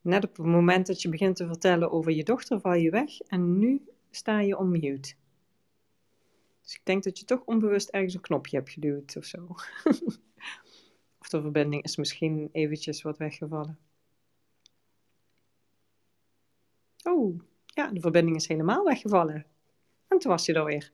Net op het moment dat je begint te vertellen over je dochter, val je weg en nu sta je on mute. Dus ik denk dat je toch onbewust ergens een knopje hebt geduwd of zo. [laughs] of de verbinding is misschien eventjes wat weggevallen. Oh, ja, de verbinding is helemaal weggevallen. En toen was je er weer.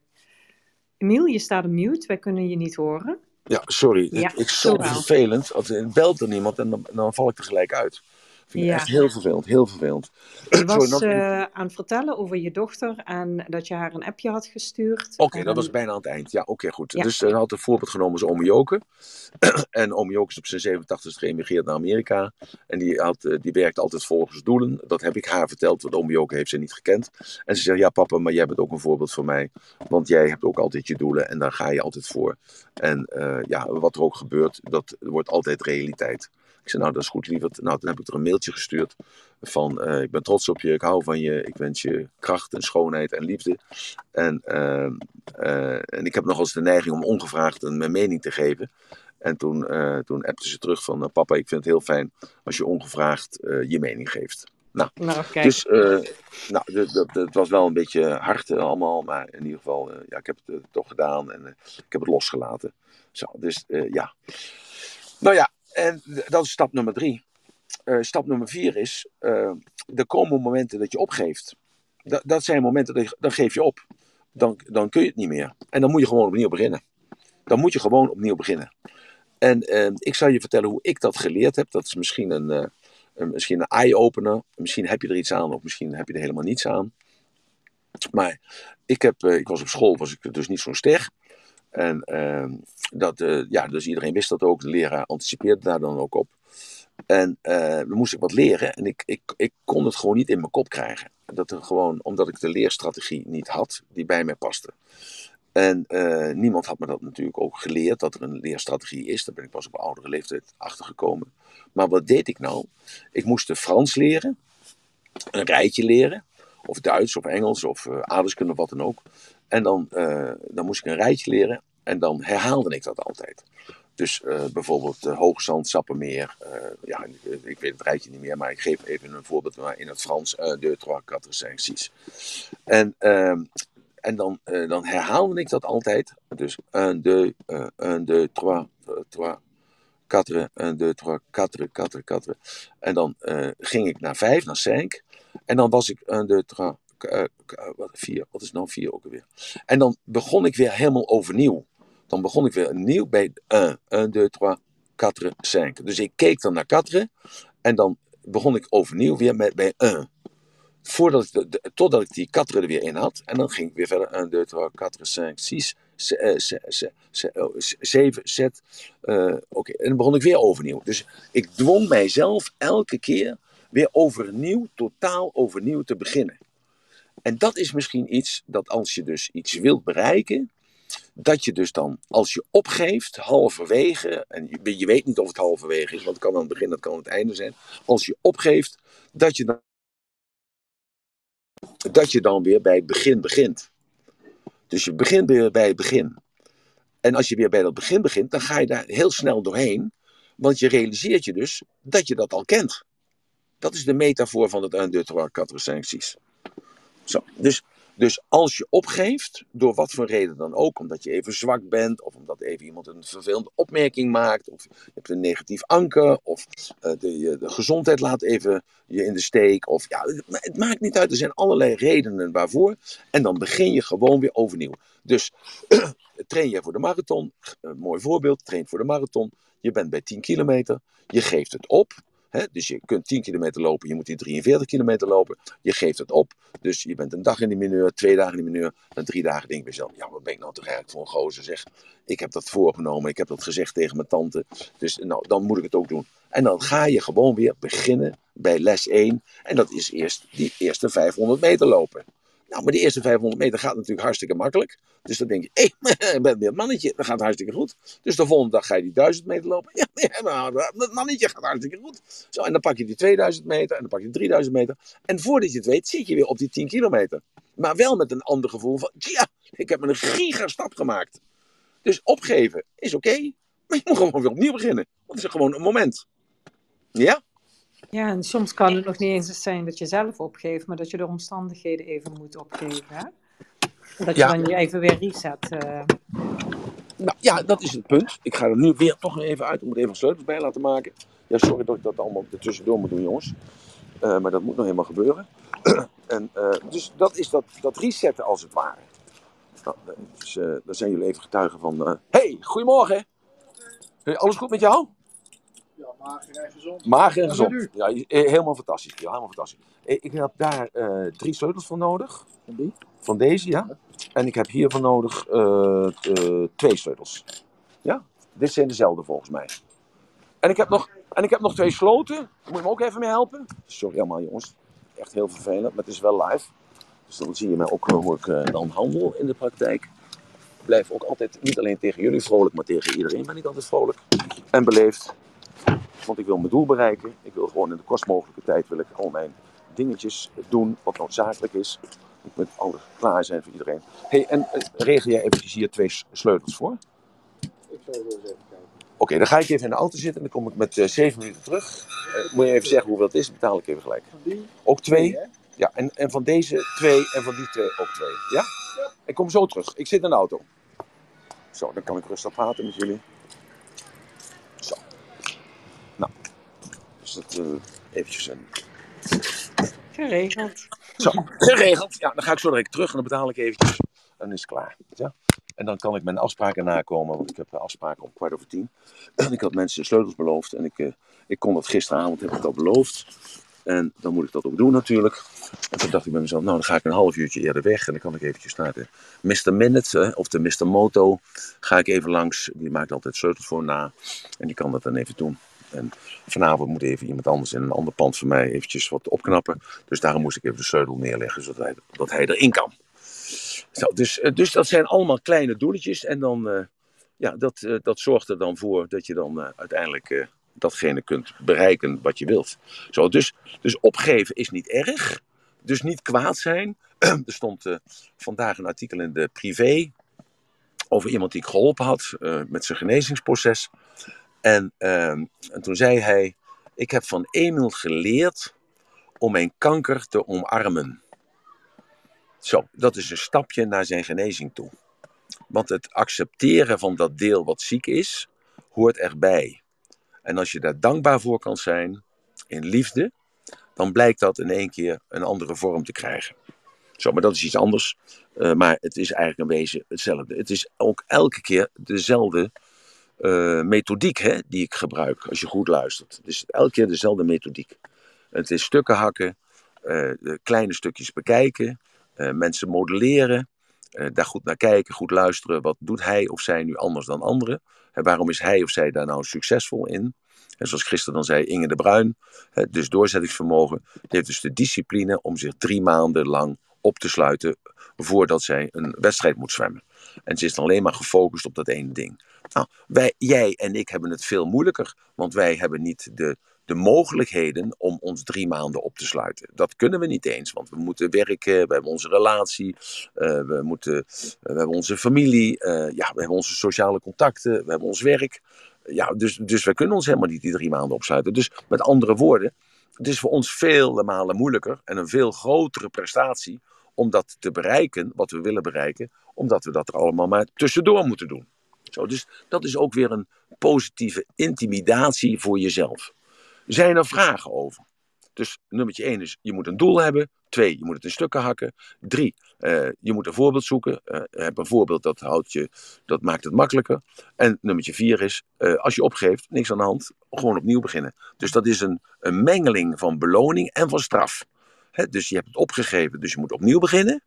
Emiel, je staat op mute, wij kunnen je niet horen. Ja, sorry. Ja, ik, ik zo vervelend. Als er belt er niemand en dan, dan val ik er gelijk uit. Vind ik ja. echt heel vervelend, heel vervelend. Je was uh, aan het vertellen over je dochter en dat je haar een appje had gestuurd. Oké, okay, dat was bijna aan het eind. Ja, oké, goed. Ja. Dus uh, had een voorbeeld genomen als Ome Joke. [clears throat] en Ome Joke is op zijn 87 geëmigreerd naar Amerika. En die, had, uh, die werkte altijd volgens doelen. Dat heb ik haar verteld, want Ome Joke heeft ze niet gekend. En ze zegt, ja papa, maar jij bent ook een voorbeeld voor mij. Want jij hebt ook altijd je doelen en daar ga je altijd voor. En ja, wat er ook gebeurt, dat wordt altijd realiteit. Ik zei, nou dat is goed lieverd. Nou, toen heb ik er een mailtje gestuurd van, uh, ik ben trots op je, ik hou van je, ik wens je kracht en schoonheid en liefde. En, uh, uh, en ik heb nog eens de neiging om ongevraagd een, mijn mening te geven. En toen, uh, toen appte ze terug van, papa, ik vind het heel fijn als je ongevraagd je mening geeft. Nou, nou dus nou, het was wel een beetje hard allemaal, maar in ieder geval, ja, ik heb het toch gedaan en ik heb het losgelaten. Zo, dus ja. Nou ja, en dat is stap nummer drie. stap nummer vier is, er komen momenten dat je opgeeft. Dat, zijn momenten, dat je, dan geef je op. Dan, dan kun je het niet meer. En dan moet je gewoon opnieuw beginnen. Dan moet je gewoon opnieuw beginnen. En eh, ik zal je vertellen hoe ik dat geleerd heb. Dat is misschien een, uh, een misschien een eye-opener. Misschien heb je er iets aan, of misschien heb je er helemaal niets aan. Maar ik, heb, ik was op school, was ik dus niet zo'n ster. En ehm, dat, eh, ja, dus iedereen wist dat ook. De leraar anticipeerde daar dan ook op. En uh, dan moest ik wat leren en ik, ik, ik kon het gewoon niet in mijn kop krijgen. Dat er gewoon, omdat ik de leerstrategie niet had die bij mij paste. En uh, niemand had me dat natuurlijk ook geleerd, dat er een leerstrategie is. Daar ben ik pas op oudere leeftijd achtergekomen. Maar wat deed ik nou? Ik moest de Frans leren, een rijtje leren, of Duits of Engels of uh, of wat dan ook. En dan, dan moest ik een rijtje leren en dan herhaalde ik dat altijd. Dus uh, bijvoorbeeld uh, Hoogzand, Sappemeer. Uh, ja, ik weet het rijtje niet meer, maar ik geef even een voorbeeld in het Frans. de trois, quatre, cinq, six. En, ehm, en dan, dan herhaalde ik dat altijd. Dus 1, 2, 1, 2, 3, 3, 4, 1, 2, 3, 4, 4, 4. En dan ging ik naar 5, naar 5. En dan was ik 1, 2, 3, 4. Wat is nou 4 ook alweer? En dan begon ik weer helemaal overnieuw dan begon ik weer opnieuw bij 1, 1, 2, 3, 4, 5. Dus ik keek dan naar 4 en dan begon ik overnieuw weer met, bij 1. Voordat ik de, de, totdat ik die 4 er weer in had. En dan ging ik weer verder 1, 2, 3, 4, 5, 6, 7, zet. Uh, Oké, en dan begon ik weer overnieuw. Dus ik dwong mijzelf elke keer weer overnieuw, totaal overnieuw te beginnen. En dat is misschien iets dat als je dus iets wilt bereiken, dat je dus dan, als je opgeeft, halverwege, en je, weet niet of het halverwege is, want het kan aan het begin, dat kan aan het einde zijn. Als je opgeeft, dat je dan, dat je dan weer bij het begin begint. Dus je begint weer bij het begin. En als je weer bij dat begin begint, dan ga je daar heel snel doorheen. Want je realiseert je dus dat je dat al kent. Dat is de metafoor van het 1, 2, 3, 4, 5, Zo, dus dus als je opgeeft, door wat voor reden dan ook, omdat je even zwak bent, of omdat even iemand een vervelende opmerking maakt, of je hebt een negatief anker, of uh, de, de, gezondheid laat even je in de steek, of ja, het, maakt niet uit. Er zijn allerlei redenen waarvoor. En dan begin je gewoon weer overnieuw. Dus [clears throat] train je voor de marathon, een mooi voorbeeld, train voor de marathon. Je bent bij 10 kilometer, je geeft het op. Dus je kunt 10 kilometer lopen, je moet die 43 kilometer lopen. Je geeft het op. Dus je bent een dag in de mineur, twee dagen in de mineur. Dan drie dagen denk je bij jezelf, ja, wat ben ik nou toch eigenlijk voor een gozer zeg. Ik heb dat voorgenomen, ik heb dat gezegd tegen mijn tante. Dus nou, dan moet ik het ook doen. En dan ga je gewoon weer beginnen bij les 1. En dat is eerst die eerste 500 meter lopen. Nou, maar die eerste 500 meter gaat natuurlijk hartstikke makkelijk. Dus dan denk je, hé, hey, [laughs] ik ben weer een mannetje, dat gaat hartstikke goed. Dus de volgende dag ga je die 1000 meter lopen. [laughs] Ja, dat mannetje gaat hartstikke goed. Zo, en dan pak je die 2000 meter en dan pak je 3000 meter. En voordat je het weet, zit je weer op die 10 kilometer. Maar wel met een ander gevoel van, ja, ik heb een gigastap gemaakt. Dus opgeven is oké, maar je moet gewoon weer opnieuw beginnen. Want het is gewoon een moment. Ja? Ja, en soms kan het nog niet eens zijn dat je zelf opgeeft, maar dat je de omstandigheden even moet opgeven. Hè? Dat je dan je even weer reset. Uh... Nou ja, dat is het punt. Ik ga er nu weer toch even uit. Ik moet even sleutels bij laten maken. Ja, sorry dat ik dat allemaal tussendoor moet doen, jongens. Uh, maar dat moet nog helemaal gebeuren. [clears throat] en, uh, dus dat is dat, dat resetten als het ware. Nou, dus, daar zijn jullie even getuigen van. hey, goedemorgen. Alles goed met jou? Mager en gezond. Mager en gezond. Ja, eh, helemaal fantastisch. Ja, helemaal fantastisch. Eh, ik heb daar uh, drie sleutels voor nodig. Van die? Van deze, ja. En ik heb hiervoor nodig uh, uh, twee sleutels. Ja, dit zijn dezelfde volgens mij. En ik heb nog, en ik heb nog twee sloten. Moet je me ook even mee helpen? Sorry allemaal jongens. Echt heel vervelend, maar het is wel live. Dus dan zie je mij ook hoe ik dan handel in de praktijk. Ik blijf ook altijd, niet alleen tegen jullie vrolijk, maar tegen iedereen ben ik altijd vrolijk. En beleefd. Want ik wil mijn doel bereiken. Ik wil gewoon in de kost mogelijke tijd wil ik al mijn dingetjes doen wat noodzakelijk is. Ik moet alles klaar zijn voor iedereen. hey, en uh, regel jij eventjes hier twee sleutels voor? Ik zal eens even kijken. Oké, dan ga ik even in de auto zitten en dan kom ik met uh, zeven minuten terug. Uh, moet je even zeggen hoeveel het is, dan betaal ik even gelijk. Ook twee? Ja, en, en van deze twee en van die twee ook twee. Ja? ja? Ik kom zo terug. Ik zit in de auto. Zo, dan kan ik rustig praten met jullie. Zo. Nou, dus dat uh, eventjes een... Geregeld. Zo, geregeld. Ja, dan ga ik zo direct terug en dan betaal ik eventjes. En dan is het klaar. Ja? En dan kan ik mijn afspraken nakomen, want ik heb afspraken om kwart over tien. En ik had mensen sleutels beloofd en ik, uh, ik kon dat gisteravond, heb ik dat beloofd. En dan moet ik dat ook doen natuurlijk. En toen dacht ik bij mezelf, nou dan ga ik een half uurtje eerder weg. En dan kan ik eventjes naar de Mr. Minute of de Mr. Moto. Ga ik even langs. Die maakt altijd sleutels voor na. En die kan dat dan even doen. En vanavond moet even iemand anders in een ander pand van mij eventjes wat opknappen. Dus daarom moest ik even de sleutel neerleggen, zodat hij, dat hij erin kan. Zo, dus, dus dat zijn allemaal kleine doeletjes. En dan, uh, ja, dat, uh, dat zorgt er dan voor dat je dan uiteindelijk datgene kunt bereiken wat je wilt. Zo, dus, dus opgeven is niet erg. Dus niet kwaad zijn. [clears throat] er stond vandaag een artikel in de privé over iemand die ik geholpen had met zijn genezingsproces. En, ehm, en toen zei hij: Ik heb van Emil geleerd om mijn kanker te omarmen. Zo, dat is een stapje naar zijn genezing toe. Want het accepteren van dat deel wat ziek is, hoort erbij. En als je daar dankbaar voor kan zijn, in liefde, dan blijkt dat in één keer een andere vorm te krijgen. Zo, maar dat is iets anders. Uh, maar het is eigenlijk een wezen hetzelfde. Het is ook elke keer dezelfde uh, methodiek hè, die ik gebruik, als je goed luistert. Is elke keer dezelfde methodiek. Het is stukken hakken, uh, kleine stukjes bekijken, uh, mensen modelleren, daar goed naar kijken, goed luisteren. Wat doet hij of zij nu anders dan anderen? En waarom is hij of zij daar nou succesvol in? En zoals gisteren dan zei Inge de Bruin, dus doorzettingsvermogen, die heeft dus de discipline om zich drie maanden lang op te sluiten voordat zij een wedstrijd moet zwemmen. En ze is dan alleen maar gefocust op dat ene ding. Nou, wij, jij en ik hebben het veel moeilijker, want wij hebben niet de, de mogelijkheden om ons drie maanden op te sluiten. Dat kunnen we niet eens, want we moeten werken, we hebben onze relatie, uh, we, moeten, we hebben onze familie, uh, ja, we hebben onze sociale contacten, we hebben ons werk. Ja, dus, dus we kunnen ons helemaal niet die drie maanden opsluiten. Dus met andere woorden, het is voor ons vele malen moeilijker en een veel grotere prestatie om dat te bereiken, wat we willen bereiken, omdat we dat er allemaal maar tussendoor moeten doen. Zo, dus dat is ook weer een positieve intimidatie voor jezelf. Zijn er vragen over? Dus nummertje 1 is, je moet een doel hebben. Twee, je moet het in stukken hakken. Drie, uh, je moet een voorbeeld zoeken. Uh, heb een voorbeeld, dat, houdt je, dat maakt het makkelijker. En nummertje vier is, uh, als je opgeeft, niks aan de hand, gewoon opnieuw beginnen. Dus dat is een, een mengeling van beloning en van straf. Dus je hebt het opgegeven, dus je moet opnieuw beginnen.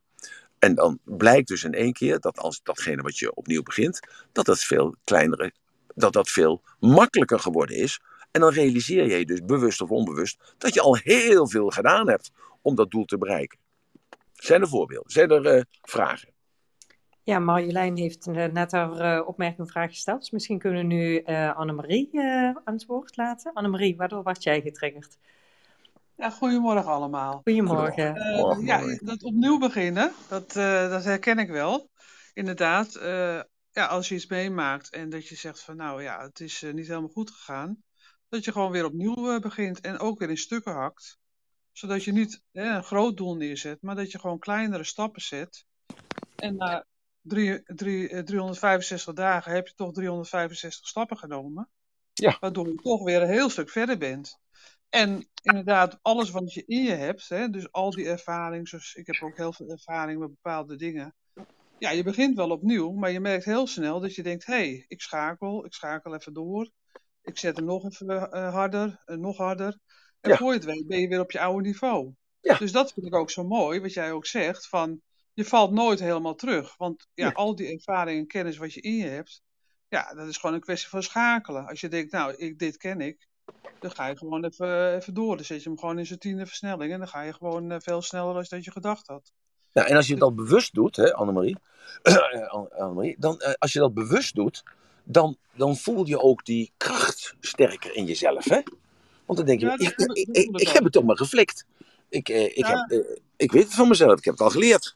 En dan blijkt dus in één keer dat als datgene wat je opnieuw begint, dat dat veel kleinere, dat dat veel makkelijker geworden is. En dan realiseer je dus bewust of onbewust dat je al heel veel gedaan hebt om dat doel te bereiken. Zijn er voorbeelden? Zijn er uh, vragen? Ja, Marjolein heeft uh, net haar uh, opmerking vraag gesteld. Dus misschien kunnen we nu Annemarie aan het woord laten. Annemarie, waardoor werd jij getriggerd? Ja, goedemorgen allemaal. Goedemorgen. Uh, ja, dat opnieuw beginnen, dat, uh, dat herken ik wel. Inderdaad, uh, ja, als je iets meemaakt en dat je zegt van nou ja, het is niet helemaal goed gegaan. Dat je gewoon weer opnieuw begint en ook weer in stukken hakt. Zodat je niet hè, een groot doel neerzet, maar dat je gewoon kleinere stappen zet. En na drie, drie, 365 dagen heb je toch 365 stappen genomen. Ja. Waardoor je toch weer een heel stuk verder bent. En inderdaad, alles wat je in je hebt, hè, dus al die ervaring, zoals ik heb ook heel veel ervaring met bepaalde dingen. Ja, je begint wel opnieuw, maar je merkt heel snel dat je denkt, hé, hey, ik schakel, ik schakel even door. Ik zet hem nog even uh, harder, uh, nog harder. En ja. voor je het weet ben je weer op je oude niveau. Ja. Dus dat vind ik ook zo mooi, wat jij ook zegt, van je valt nooit helemaal terug. Want ja, Ja. al die ervaring en kennis wat je in je hebt, ja, dat is gewoon een kwestie van schakelen. Als je denkt, nou, ik, dit ken ik, dan ga je gewoon even, even door. Dan zet je hem gewoon in zijn tiende versnelling en dan ga je gewoon eh, veel sneller dan dat je gedacht had. Nou, en als je dat bewust doet, hè, Annemarie, [clears throat] Annemarie dan, eh, als je dat bewust doet, dan, dan voel je ook die kracht sterker in jezelf. Hè? Want dan denk je, Ja, ik, ik- ik, heb het toch maar geflikt. Ik, eh, ik, Ja. heb, eh, ik weet het van mezelf, ik heb het al geleerd.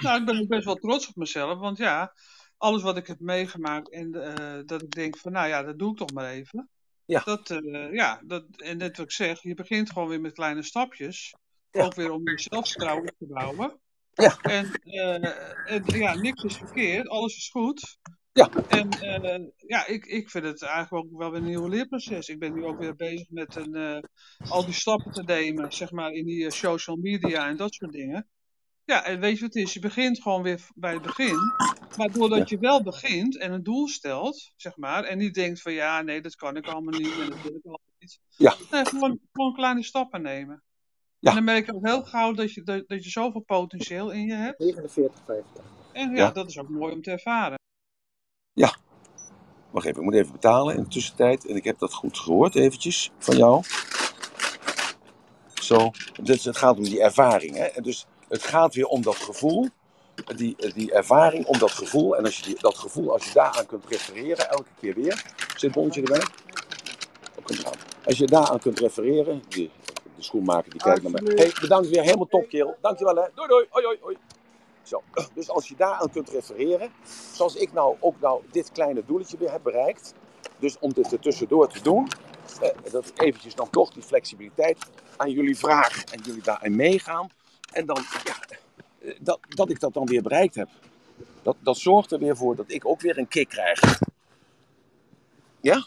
Nou, ik ben ook best wel trots op mezelf, want ja, alles wat ik heb meegemaakt en uh, dat ik denk van, nou ja, dat doe ik toch maar even. Ja. Dat, uh, ja, dat, en net wat ik zeg, je begint gewoon weer met kleine stapjes. Ja. Ook weer om je zelfvertrouwen op te bouwen. Ja. En, uh, en, ja, niks is verkeerd, alles is goed. Ja. En ja, ik, ik vind het eigenlijk ook wel weer een nieuw leerproces. Ik ben nu ook weer bezig met een, al die stappen te nemen, zeg maar, in die social media en dat soort dingen. Ja, en weet je wat het is? Je begint gewoon weer bij het begin. Maar doordat je wel begint en een doel stelt, zeg maar, en niet denkt van ja, nee, dat kan ik allemaal niet en dat wil ik allemaal niet. Ja. Nee, gewoon, gewoon kleine stappen nemen. Ja. En dan merk je ook heel gauw dat je, dat, dat je zoveel potentieel in je hebt. 49, 85. En ja, Ja. dat is ook mooi om te ervaren. Wacht even, ik moet even betalen in de tussentijd. En ik heb dat goed gehoord eventjes van jou. Zo, dus het gaat om die ervaring. Hè? Dus het gaat weer om dat gevoel. Die, die ervaring, om dat gevoel. En als je die, dat gevoel, als je daaraan kunt refereren, elke keer weer. Zit bonnetje erbij? Als je daaraan kunt refereren. Die, de schoenmaker die kijkt naar mij. Hey, bedankt weer, helemaal top, kerel. Dankjewel, hè. Doei, doei. Hoi, hoi, hoi. Zo, dus als je daaraan kunt refereren, zoals ik nou ook nou dit kleine doeletje weer heb bereikt, dus om dit er tussendoor te doen, eh, dat ik eventjes dan toch die flexibiliteit aan jullie vraag en jullie daarin meegaan, en dan, ja, eh, dat, dat ik dat dan weer bereikt heb. Dat, dat zorgt er weer voor dat ik ook weer een kick krijg. Ja?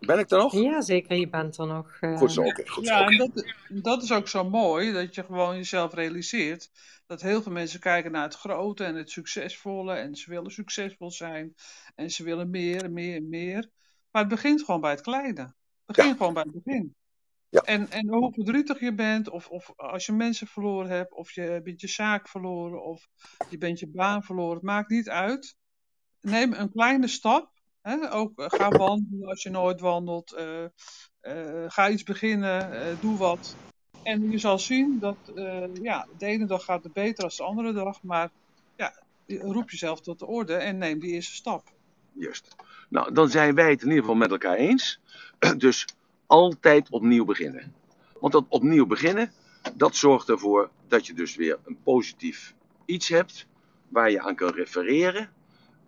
Ben ik er nog? Ja, zeker, je bent er nog. eh. Goed zo, oké, goed zo. Ja, en dat, dat is ook zo mooi, dat je gewoon jezelf realiseert. Dat heel veel mensen kijken naar het grote en het succesvolle. En ze willen succesvol zijn. En ze willen meer en meer en meer. Maar het begint gewoon bij het kleine. Het begint gewoon bij het begin. Ja. En, en hoe verdrietig je bent, of, of als je mensen verloren hebt, of je bent je zaak verloren, of je bent je baan verloren, het maakt niet uit. Neem een kleine stap. Hè? Ook eh, ga wandelen als je nooit wandelt. eh, eh, ga iets beginnen, doe wat. En je zal zien dat ja, de ene dag gaat het beter dan de andere dag. Maar ja, roep jezelf tot de orde en neem die eerste stap. Juist. Nou, dan zijn wij het in ieder geval met elkaar eens. [clears throat] Dus altijd opnieuw beginnen. Want dat opnieuw beginnen, dat zorgt ervoor dat je dus weer een positief iets hebt waar je aan kan refereren.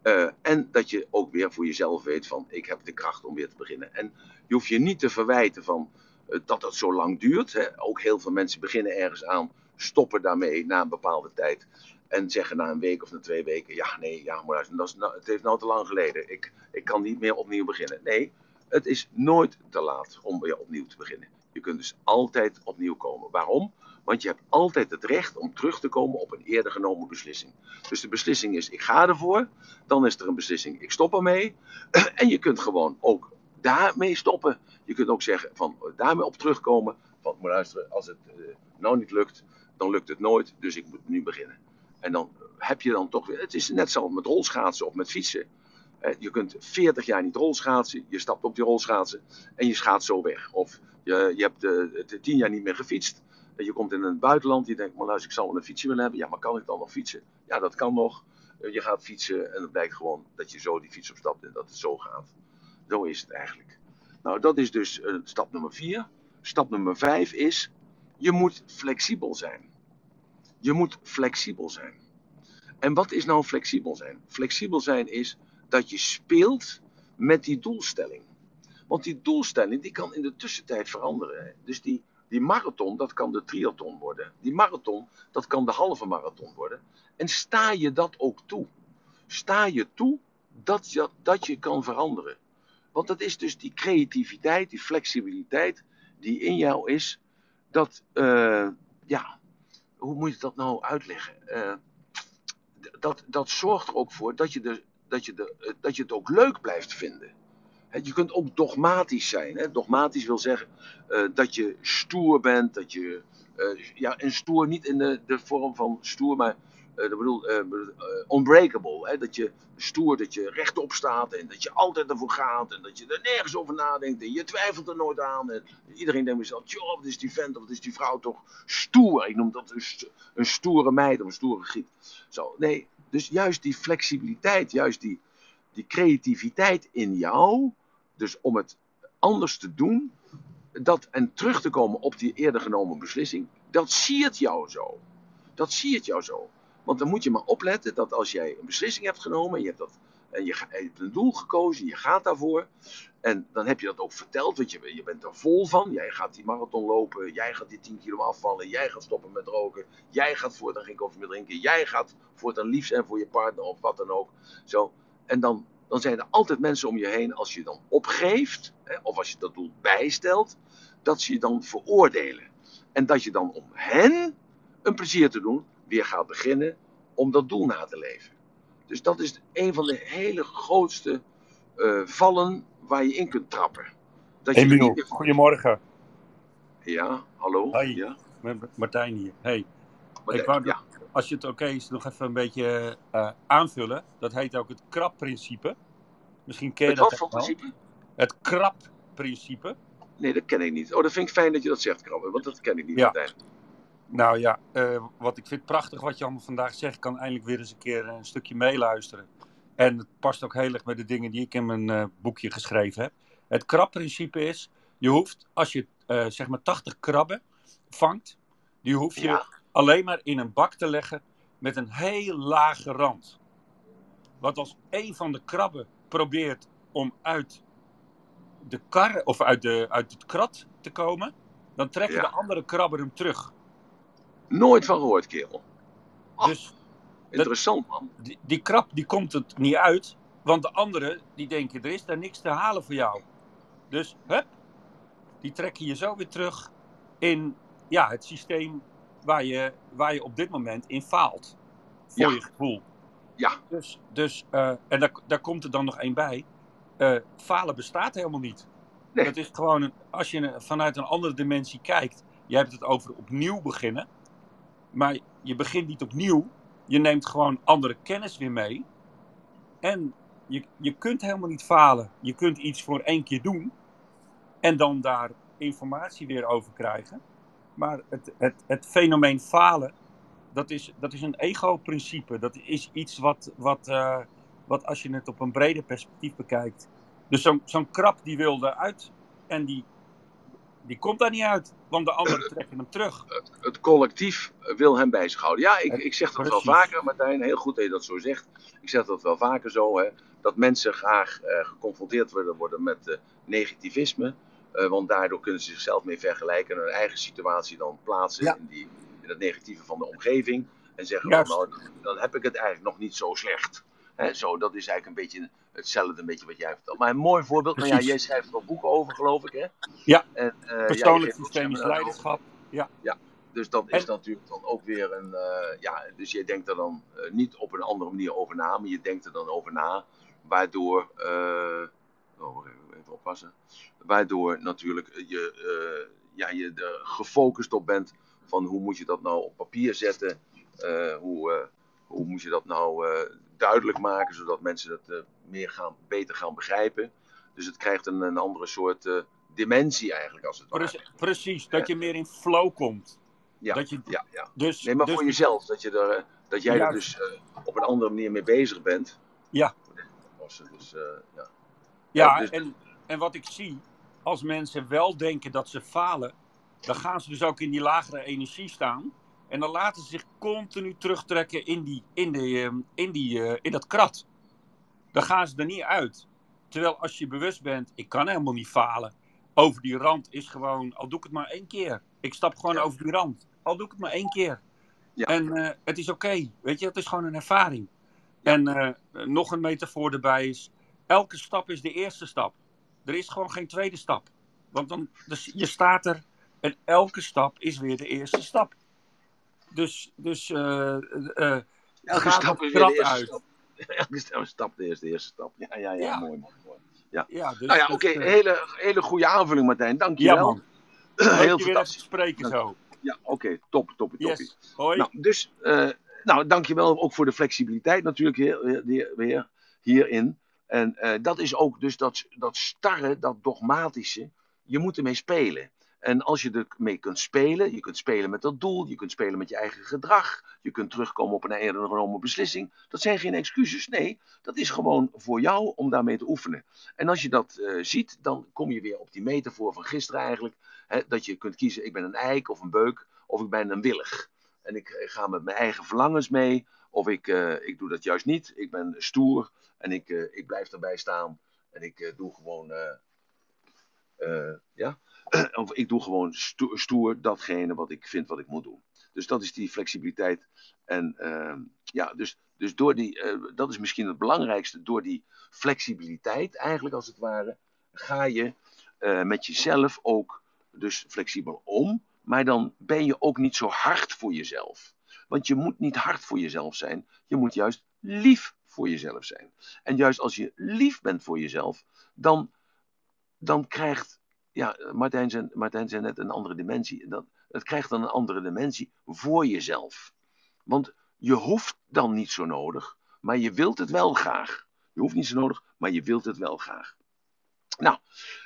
Eh, en dat je ook weer voor jezelf weet van ik heb de kracht om weer te beginnen. En je hoeft je niet te verwijten van eh, dat zo lang duurt. Hè. Ook heel veel mensen beginnen ergens aan, stoppen daarmee na een bepaalde tijd. En zeggen na een week of na twee weken, ja nee, ja, maar dat is nou, het heeft nou te lang geleden. Ik, ik kan niet meer opnieuw beginnen. Nee, het is nooit te laat om weer opnieuw te beginnen. Je kunt dus altijd opnieuw komen. Waarom? Want je hebt altijd het recht om terug te komen op een eerder genomen beslissing. Dus de beslissing is, ik ga ervoor. Dan is er een beslissing, ik stop ermee. [clears throat] En je kunt gewoon ook daarmee stoppen. Je kunt ook zeggen, van daarmee op terugkomen. Van, maar luisteren, als het eh, nou niet lukt, dan lukt het nooit. Dus ik moet nu beginnen. En dan heb je dan toch weer, het is net zoals met rolschaatsen of met fietsen. Eh, Je kunt 40 jaar niet rolschaatsen, je stapt op die rolschaatsen en je schaats zo weg. Of je, je hebt eh, het 10 jaar niet meer gefietst. En je komt in het buitenland, je denkt, maar luister, ik zou wel een fietsje willen hebben. Ja, maar kan ik dan nog fietsen? Ja, dat kan nog. Eh, Je gaat fietsen en het blijkt gewoon dat je zo die fiets opstapt en dat het zo gaat. Zo is het eigenlijk. Nou, dat is dus eh, stap nummer 4. Stap nummer 5 is, je moet flexibel zijn. Je moet flexibel zijn. En wat is nou flexibel zijn? Flexibel zijn is dat je speelt met die doelstelling. Want die doelstelling die kan in de tussentijd veranderen. Dus die, die marathon, dat kan de triathlon worden. Die marathon, dat kan de halve marathon worden. En sta je dat ook toe? Sta je toe dat je, dat je kan veranderen? Want dat is dus die creativiteit, die flexibiliteit die in jou is. Dat, eh, ja, hoe moet je dat nou uitleggen? Eh, dat, dat zorgt er ook voor dat je, de, dat, je eh, dat je het ook leuk blijft vinden. Je kunt ook dogmatisch zijn. Dogmatisch wil zeggen eh, dat je stoer bent. Dat je, eh, ja, en stoer niet in de, de vorm van stoer, maar eh, dat bedoel, eh, eh, unbreakable. Hè? Dat je stoer, dat je rechtop staat en dat je altijd ervoor gaat. En dat je er nergens over nadenkt en je twijfelt er nooit aan. En iedereen denkt mezelf, joh, wat is die vent of wat is die vrouw toch stoer. Ik noem dat een, st- een stoere meid of een stoere giet. Zo, nee, dus juist die flexibiliteit, juist die, die creativiteit in jou, dus om het anders te doen, dat, en terug te komen op die eerder genomen beslissing, dat siert jou zo. Dat siert jou zo. Want dan moet je maar opletten dat als jij een beslissing hebt genomen, en je hebt, dat, en je, hebt een doel gekozen, je gaat daarvoor, en dan heb je dat ook verteld, want je, je bent er vol van. Jij gaat die marathon lopen, jij gaat die 10 kilo afvallen, jij gaat stoppen met roken, jij gaat voortaan geen koffie meer drinken, jij gaat voortaan lief zijn voor je partner of wat dan ook. Zo. En dan, dan zijn er altijd mensen om je heen, als je dan opgeeft, hè, of als je dat doel bijstelt, dat ze je dan veroordelen. En dat je dan om hen een plezier te doen, weer gaat beginnen om dat doel na te leven. Dus dat is een van de hele grootste uh, vallen waar je in kunt trappen. Dat je niet... goedemorgen. Ja, hallo. Hoi, ja. met Martijn hier. Hey. ik wou, ja. Als je het oké is, nog even een beetje uh, aanvullen. Dat heet ook het krapprincipe. Misschien ken je het dat wat voor principe? Het krapprincipe. Nee, dat ken ik niet. Oh, dat vind ik fijn dat je dat zegt, Krabbe, want dat ken ik niet, ja. Martijn. Nou ja, uh, wat ik vind prachtig wat je allemaal vandaag zegt. Ik kan eindelijk weer eens een keer een stukje meeluisteren. En het past ook heel erg bij de dingen die ik in mijn uh, boekje geschreven heb. Het krabprincipe is, je hoeft, als je uh, zeg maar 80 krabben vangt, die hoef je ja. alleen maar in een bak te leggen met een heel lage rand. Want als een van de krabben probeert om uit de kar of uit, de, uit het krat te komen, dan trekken ja. de andere krabben hem terug. Nooit van gehoord, kerel. Oh, dus interessant, man. Die, die krab die komt het niet uit, want de anderen die denken er is daar niks te halen voor jou. Dus hup, die trekken je zo weer terug in ja, het systeem waar je, waar je op dit moment in faalt. Voor Ja. je gevoel. Ja, Dus, dus eh, en daar, daar komt er dan nog één bij. Eh, falen bestaat helemaal niet. Nee. Dat is gewoon, een, als je vanuit een andere dimensie kijkt. Je hebt het over opnieuw beginnen. Maar je begint niet opnieuw. Je neemt gewoon andere kennis weer mee. En je, je kunt helemaal niet falen. Je kunt iets voor één keer doen. En dan daar informatie weer over krijgen. Maar het, het, het fenomeen falen, dat is, dat is een ego-principe. Dat is iets wat, wat, eh, wat als je het op een breder perspectief bekijkt. Dus zo'n zo'n krab die wil eruit en die, die komt daar niet uit. Want de anderen trekken hem terug. het collectief wil hem bij zich houden. Ja, ik, ik zeg dat precies. wel vaker, Martijn. Heel goed dat je dat zo zegt. Ik zeg dat wel vaker zo. Hè, dat mensen graag eh, geconfronteerd worden met eh, negativisme. eh, want daardoor kunnen ze zichzelf mee vergelijken en hun eigen situatie dan plaatsen Ja. in, die, in het negatieve van de omgeving. En zeggen, van, nou, dan heb ik het eigenlijk nog niet zo slecht. Hè, zo, dat is eigenlijk een beetje hetzelfde een beetje wat jij vertelt. Maar een mooi voorbeeld. Nou ja, jij schrijft er wel boeken over, geloof ik. Hè? Ja. En, eh, ja, Persoonlijk ook systemisch leiderschap. Ja, Dus dat is En- natuurlijk dan ook weer een. eh, ja, dus je denkt er dan eh, niet op een andere manier over na, maar je denkt er dan over na, waardoor. oh, even, oppassen. Waardoor natuurlijk je, ja, je er gefocust op bent van hoe moet je dat nou op papier zetten, hoe, hoe moet je dat nou duidelijk maken, zodat mensen het eh, meer gaan, beter gaan begrijpen. Dus het krijgt een, een andere soort eh, dimensie eigenlijk als het ware. Precies. Dat je meer in flow komt. Ja, Dat je, ja, ja. dus, Nee, maar dus, voor jezelf, dat, je er, eh, dat jij er dus op een andere manier mee bezig bent. Ja. Dus, ja. Ja, dus- en, en wat ik zie, als mensen wel denken dat ze falen, dan gaan ze dus ook in die lagere energie staan. En dan laten ze zich continu terugtrekken in, die, in, de, ehm, in, die, eh, in dat krat. Dan gaan ze er niet uit. Terwijl als je bewust bent, ik kan helemaal niet falen. Over die rand is gewoon, al doe ik het maar één keer. Ik stap gewoon Ja. over die rand. Al doe ik het maar één keer. Ja. En eh, het is oké, weet je, het is gewoon een ervaring. Ja. En eh, nog een metafoor erbij is, elke stap is de eerste stap. Er is gewoon geen tweede stap. Want dan, dus je staat er en elke stap is weer de eerste stap. Dus, dus eh eh Elke Ga stap is de eerste uit. stap. [laughs] Elke stap, stap is de eerste stap. Ja, ja, ja, Ja. mooi, mooi, mooi. ja, dus, nou ja, oké, eh, hele, hele goede aanvulling Martijn, dank je ja wel. man, [clears throat] Heel fantastisch. spreken zo. Ja, oké, top, top, top. Yes, hoi. Nou, dus, eh nou, dankjewel ook voor de flexibiliteit natuurlijk weer, weer, hierin. En eh, dat is ook dus dat, dat starre, dat dogmatische, je moet ermee spelen. En als je ermee kunt spelen, je kunt spelen met dat doel, je kunt spelen met je eigen gedrag, je kunt terugkomen op een eerder genomen beslissing. Dat zijn geen excuses, nee, dat is gewoon voor jou om daarmee te oefenen. En als je dat eh, ziet, dan kom je weer op die metafoor van gisteren eigenlijk, hè, dat je kunt kiezen, ik ben een eik of een beuk, of ik ben een willig. en ik, ik ga met mijn eigen verlangens mee. Of ik, ik doe dat juist niet. Ik ben stoer en ik, ik blijf erbij staan. En ik doe gewoon, ja, [clears throat] of ik doe gewoon stoer, datgene wat ik vind wat ik moet doen. Dus dat is die flexibiliteit. En ehm, ja, dus, dus door die, dat is misschien het belangrijkste. Door die flexibiliteit, eigenlijk als het ware, ga je met jezelf ook dus flexibel om. Maar dan ben je ook niet zo hard voor jezelf. Want je moet niet hard voor jezelf zijn. Je moet juist lief voor jezelf zijn. En juist als je lief bent voor jezelf, dan, dan krijgt. Ja, Martijn zei, net een andere dimensie. Dan, het krijgt dan een andere dimensie voor jezelf. Want je hoeft dan niet zo nodig, maar je wilt het wel graag. Je hoeft niet zo nodig, maar je wilt het wel graag. Nou,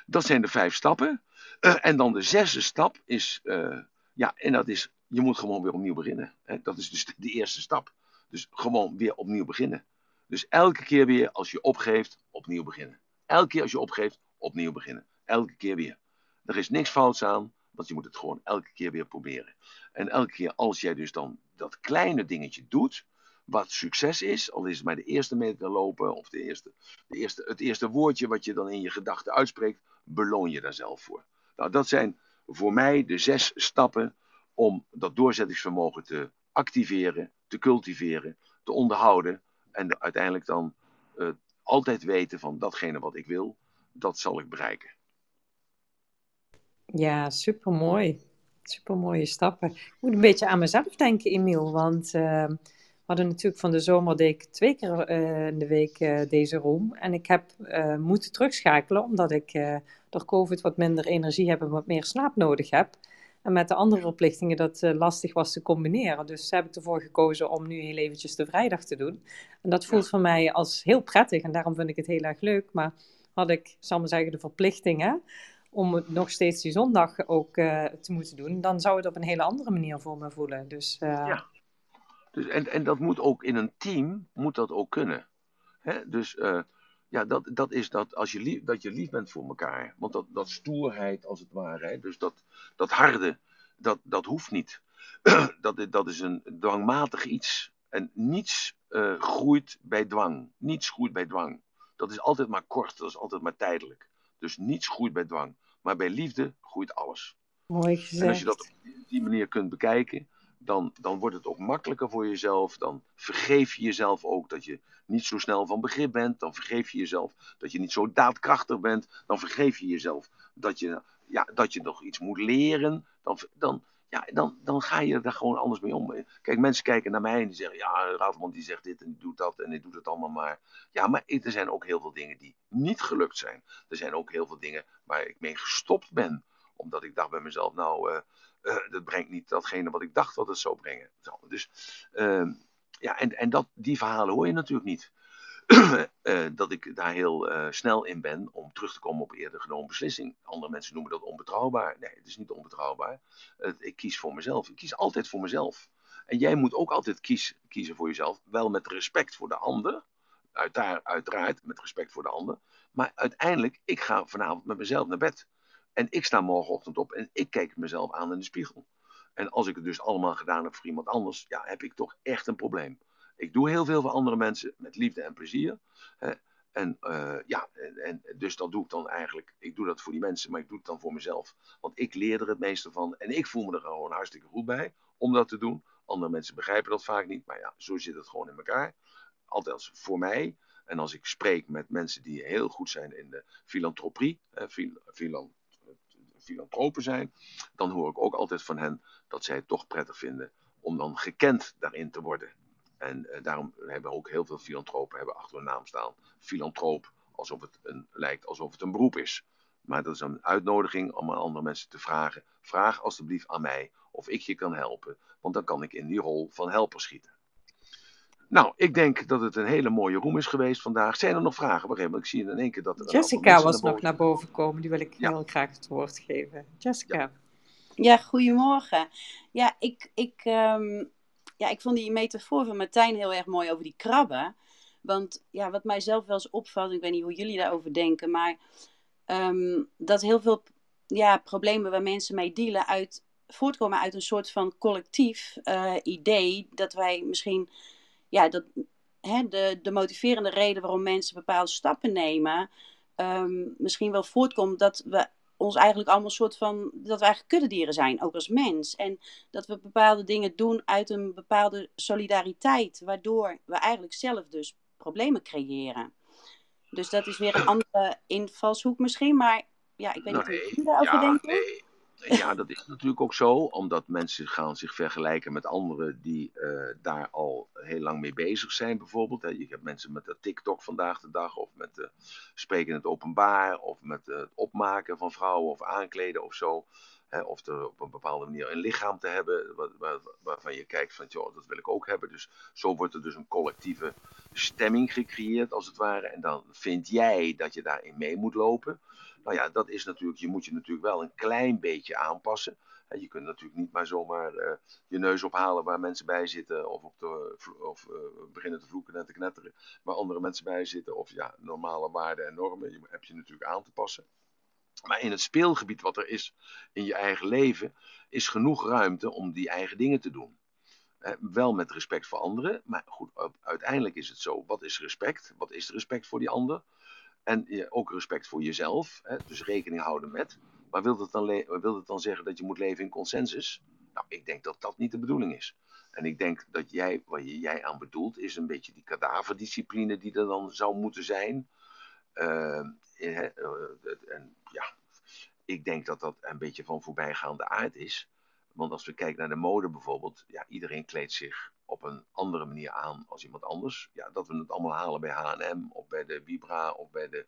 dat zijn de vijf stappen. Uh, en dan de zesde stap is, uh, ja, en dat is, je moet gewoon weer opnieuw beginnen. Hè? Dat is dus de, eerste stap. Dus gewoon weer opnieuw beginnen. Dus elke keer weer als je opgeeft, opnieuw beginnen. Elke keer als je opgeeft, opnieuw beginnen. Elke keer weer. Er is niks fouts aan, want je moet het gewoon elke keer weer proberen. En elke keer als jij dus dan dat kleine dingetje doet, wat succes is, al is het maar de eerste meter lopen of de eerste, de eerste, het eerste woordje wat je dan in je gedachten uitspreekt, beloon je daar zelf voor. Nou, dat zijn voor mij de zes stappen om dat doorzettingsvermogen te activeren, te cultiveren, te onderhouden en uiteindelijk dan uh, altijd weten van datgene wat ik wil, dat zal ik bereiken. Ja, supermooi. Supermooie stappen. Ik moet een beetje aan mezelf denken, Emiel, want uh, we hadden natuurlijk van de zomer deed ik twee keer uh, in de week uh, deze room. En ik heb moeten terugschakelen omdat ik door COVID wat minder energie heb en wat meer slaap nodig heb. En met de andere verplichtingen dat lastig was te combineren. Dus heb ik ervoor gekozen om nu heel eventjes de vrijdag te doen. En dat voelt voor mij als heel prettig en daarom vind ik het heel erg leuk. Maar had ik, zal maar zeggen, de verplichtingen om het nog steeds die zondag ook te moeten doen, dan zou het op een hele andere manier voor me voelen. Dus ja. Dus, en, en dat moet ook in een team, moet dat ook kunnen. Hè? Dus uh, ja, dat, dat is dat, als je lief, dat je lief bent voor elkaar. Want dat, dat stoerheid als het ware, dus dat, dat harde, dat, dat hoeft niet. [clears throat] dat, dat is een dwangmatig iets. En niets groeit bij dwang. Niets groeit bij dwang. Dat is altijd maar kort, dat is altijd maar tijdelijk. Dus niets groeit bij dwang. Maar bij liefde groeit alles. Mooi gezegd. En als je dat op die manier kunt bekijken, dan, dan wordt het ook makkelijker voor jezelf. Dan vergeef je jezelf ook dat je niet zo snel van begrip bent. Dan vergeef je jezelf dat je niet zo daadkrachtig bent. Dan vergeef je jezelf dat je, ja, dat je nog iets moet leren. Dan, dan, ja, dan, dan ga je daar gewoon anders mee om. Kijk, mensen kijken naar mij en die zeggen: Ja, Raadman die zegt dit en die doet dat en die doet het allemaal maar. Ja, maar er zijn ook heel veel dingen die niet gelukt zijn. Er zijn ook heel veel dingen waar ik mee gestopt ben. Omdat ik dacht bij mezelf: Nou. Uh, uh, dat brengt niet datgene wat ik dacht dat het zou brengen. Dus uh, ja, en, en dat, die verhalen hoor je natuurlijk niet. Uh, [clears throat] dat ik daar heel eh, snel in ben om terug te komen op eerder genomen beslissing. Andere mensen noemen dat onbetrouwbaar. Nee, het is niet onbetrouwbaar. ik kies voor mezelf. Ik kies altijd voor mezelf. En jij moet ook altijd kiezen voor jezelf. Wel met respect voor de ander. Uiteraard, uiteraard met respect voor de ander. Maar uiteindelijk, ik ga vanavond met mezelf naar bed. En ik sta morgenochtend op en ik kijk mezelf aan in de spiegel. En als ik het dus allemaal gedaan heb voor iemand anders, ja, heb ik toch echt een probleem. Ik doe heel veel voor andere mensen met liefde en plezier. Hè? En uh, ja, en, dus dat doe ik dan eigenlijk. Ik doe dat voor die mensen, maar ik doe het dan voor mezelf. Want ik leer er het meeste van. En ik voel me er gewoon hartstikke goed bij om dat te doen. Andere mensen begrijpen dat vaak niet. Maar ja, zo zit het gewoon in elkaar. Altijd voor mij. En als ik spreek met mensen die heel goed zijn in de filantropie. Filan, filantropen zijn, dan hoor ik ook altijd van hen dat zij het toch prettig vinden om dan gekend daarin te worden. En uh, daarom hebben ook heel veel filantropen hebben achter hun naam staan. Filantroop, alsof het een, lijkt alsof het een beroep is. Maar dat is een uitnodiging om aan andere mensen te vragen. Vraag alstublieft aan mij of ik je kan helpen. Want dan kan ik in die rol van helper schieten. Nou, ik denk dat het een hele mooie room is geweest vandaag. Zijn er nog vragen? Even, ik zie in één keer dat er. Jessica was nog naar boven komen, die wil ik ja. heel graag het woord geven. Jessica. Ja, ja goedemorgen. Ja, ik, ik, um, ja, ik vond die metafoor van Martijn heel erg mooi over die krabben. Want ja, wat mij zelf wel eens opvalt, ik weet niet hoe jullie daarover denken, maar um, dat heel veel ja, problemen waar mensen mee dealen uit voortkomen uit een soort van collectief uh, idee dat wij misschien, ja, dat, hè, de, de motiverende reden waarom mensen bepaalde stappen nemen, um, misschien wel voortkomt dat we ons eigenlijk allemaal een soort van, dat we eigenlijk kuddedieren zijn, ook als mens. En dat we bepaalde dingen doen uit een bepaalde solidariteit, waardoor we eigenlijk zelf dus problemen creëren. Dus dat is weer een andere invalshoek misschien, maar ja, ik weet niet hoe jullie daarover ja, denken. Nee. Ja, dat is natuurlijk ook zo, omdat mensen gaan zich vergelijken met anderen die uh, daar al heel lang mee bezig zijn, bijvoorbeeld. Je hebt mensen met de TikTok vandaag de dag, of met spreken in het openbaar, of met uh, het opmaken van vrouwen of aankleden of zo. Hè, of er op een bepaalde manier een lichaam te hebben waar, waar, waarvan je kijkt van, joh, dat wil ik ook hebben. Dus zo wordt er dus een collectieve stemming gecreëerd, als het ware. En dan vind jij dat je daarin mee moet lopen. Nou ja, dat is natuurlijk, je moet je natuurlijk wel een klein beetje aanpassen. Je kunt natuurlijk niet maar zomaar uh, je neus ophalen waar mensen bij zitten, of, op de, of uh, beginnen te vloeken en te knetteren waar andere mensen bij zitten, of ja, normale waarden en normen heb je natuurlijk aan te passen. Maar in het speelgebied wat er is in je eigen leven, is genoeg ruimte om die eigen dingen te doen. Eh, wel met respect voor anderen, maar goed, uiteindelijk is het zo: wat is respect? Wat is respect voor die ander? En ook respect voor jezelf, hè, dus rekening houden met. Maar wil dat, dan wil dat dan zeggen dat je moet leven in consensus? Nou, ik denk dat dat niet de bedoeling is. En ik denk dat jij, wat jij aan bedoelt, is een beetje die kadaverdiscipline die er dan zou moeten zijn. Uh, en ja, ik denk dat dat een beetje van voorbijgaande aard is. Want als we kijken naar de mode bijvoorbeeld, ja, iedereen kleedt zich op een andere manier aan als iemand anders. Ja, dat we het allemaal halen bij H&M of bij de Vibra of bij de,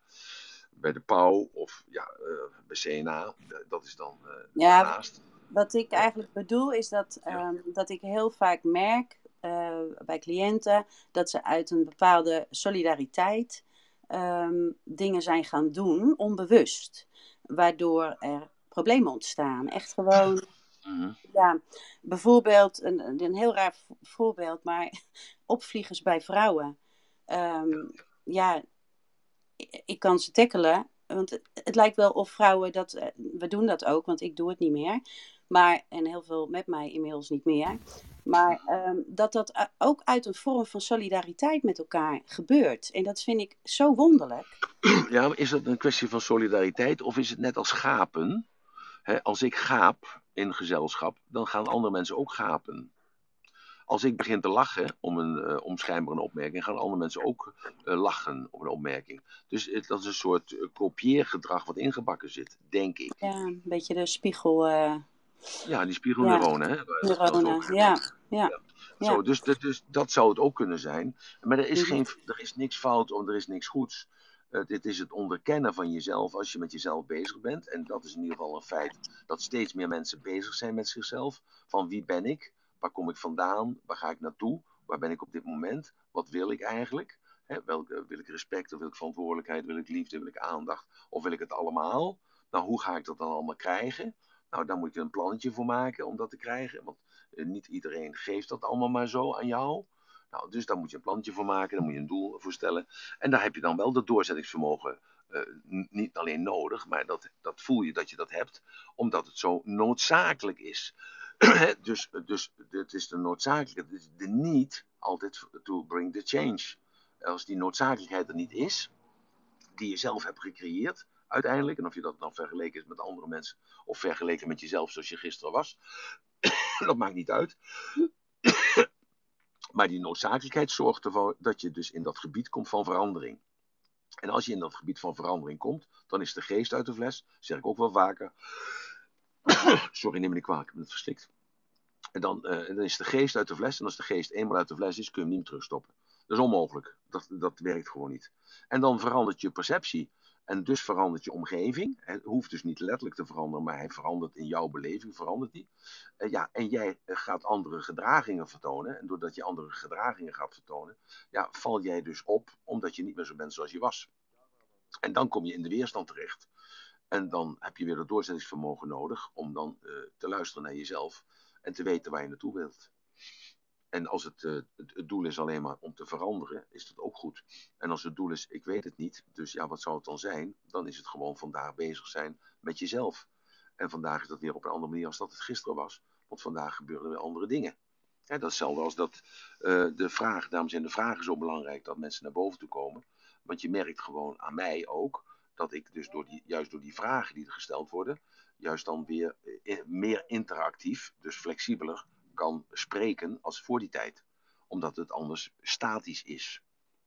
bij de Pauw of ja, uh, bij CNA. Dat is dan uh, ja, daarnaast. Wat ik eigenlijk bedoel is dat, um, dat ik heel vaak merk uh, bij cliënten dat ze uit een bepaalde solidariteit um, dingen zijn gaan doen, onbewust. Waardoor er problemen ontstaan. Echt gewoon [laughs] Mhm. Ja, bijvoorbeeld, een, een heel raar voorbeeld, maar [laughs] opvliegers bij vrouwen. Ehm, ja, ik kan ze tackelen, want het, het, lijkt wel of vrouwen dat, eh, we doen dat ook, want ik doe het niet meer. Maar, en heel veel met mij inmiddels niet meer. Maar um, dat dat eh, ook uit een vorm van solidariteit met elkaar gebeurt. En dat vind ik zo wonderlijk. [clears throat] Ja, is dat een kwestie van solidariteit of is het net als gapen? als ik gaap in gezelschap, dan gaan andere mensen ook gapen. Als ik begin te lachen om een uh, om schijnbaar een opmerking, gaan andere mensen ook uh, lachen om een opmerking. Dus het, dat is een soort uh, kopieergedrag wat ingebakken zit, denk ik. Ja, een beetje de spiegel. Ja, die spiegelneuronen. Ja. Hè, neuronen, ja. ja. ja. Zo, dus, dus, dat zou het ook kunnen zijn. Maar er is, mhm. geen, er is niks fout of er is niks goeds. Het is het onderkennen van jezelf als je met jezelf bezig bent. En dat is in ieder geval een feit dat steeds meer mensen bezig zijn met zichzelf. Van wie ben ik? Waar kom ik vandaan? Waar ga ik naartoe? Waar ben ik op dit moment? Wat wil ik eigenlijk? welke, wil ik respect of wil ik verantwoordelijkheid? Wil ik liefde? Wil ik aandacht? Of wil ik het allemaal? Nou, hoe ga ik dat dan allemaal krijgen? Nou, daar moet je een plannetje voor maken om dat te krijgen. Want eh, niet iedereen geeft dat allemaal maar zo aan jou. Nou, dus daar moet je een plantje voor maken, daar moet je een doel voor stellen. En daar heb je dan wel dat doorzettingsvermogen uh, niet alleen nodig, maar dat, dat voel je dat je dat hebt, omdat het zo noodzakelijk is. [clears throat] dus, dus het is de is de niet altijd to bring the change. Als die noodzakelijkheid er niet is, die je zelf hebt gecreëerd, uiteindelijk, en of je dat dan vergeleken is met andere mensen, of vergeleken met jezelf zoals je gisteren was, [clears throat] dat maakt niet uit. Maar die noodzakelijkheid zorgt ervoor dat je dus in dat gebied komt van verandering. En als je in dat gebied van verandering komt, dan is de geest uit de fles, zeg ik ook wel vaker. [coughs] Sorry, neem me niet kwalijk, ik ben het verslikt. En dan, uh, dan, is de geest uit de fles. En als de geest eenmaal uit de fles is, kun je hem niet meer terugstoppen. Dat is onmogelijk. Dat, dat werkt gewoon niet. En dan verandert je perceptie. En dus verandert je omgeving. Het hoeft dus niet letterlijk te veranderen, maar hij verandert in jouw beleving, verandert die. Uh, ja, en jij eh, gaat andere gedragingen vertonen. En doordat je andere gedragingen gaat vertonen, ja, val jij dus op omdat je niet meer zo bent zoals je was. En dan kom je in de weerstand terecht. En dan heb je weer het doorzettingsvermogen nodig om dan uh, te luisteren naar jezelf en te weten waar je naartoe wilt. En als het, uh, het, het, doel is alleen maar om te veranderen, is dat ook goed. En als het doel is, ik weet het niet, dus ja, wat zou het dan zijn? Dan is het gewoon vandaag bezig zijn met jezelf. En vandaag is dat weer op een andere manier als dat het gisteren was. Want vandaag gebeuren er weer andere dingen. Ja, dat als dat uh, de vraag, daarom zijn de vragen zo belangrijk dat mensen naar boven toe komen. Want je merkt gewoon aan mij ook dat ik dus door die, juist door die vragen die er gesteld worden, juist dan weer eh, meer interactief, dus flexibeler, kan spreken als voor die tijd. Omdat het anders statisch is.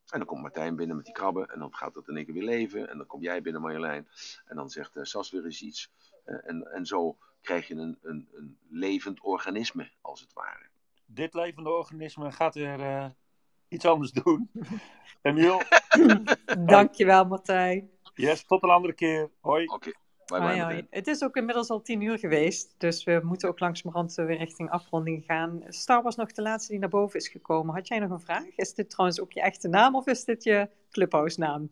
En dan komt Martijn binnen met die krabben en dan gaat dat in één keer weer leven. En dan kom jij binnen Marjolein en dan zegt uh, Sas weer eens iets. Uh, en, en zo krijg je een, een, een levend organisme, als het ware. Dit levende organisme gaat weer uh, iets anders doen. [laughs] Emiel. Dankjewel Martijn. Yes, tot een andere keer. Hoi. Oké. Okay. Bye bye, hoi, hoi. Het is ook inmiddels al tien uur geweest, dus we moeten ook langzamerhand weer richting afronding gaan. Star was nog de laatste die naar boven is gekomen. Had jij nog een vraag? Is dit trouwens ook je echte naam of is dit je clubhouse naam?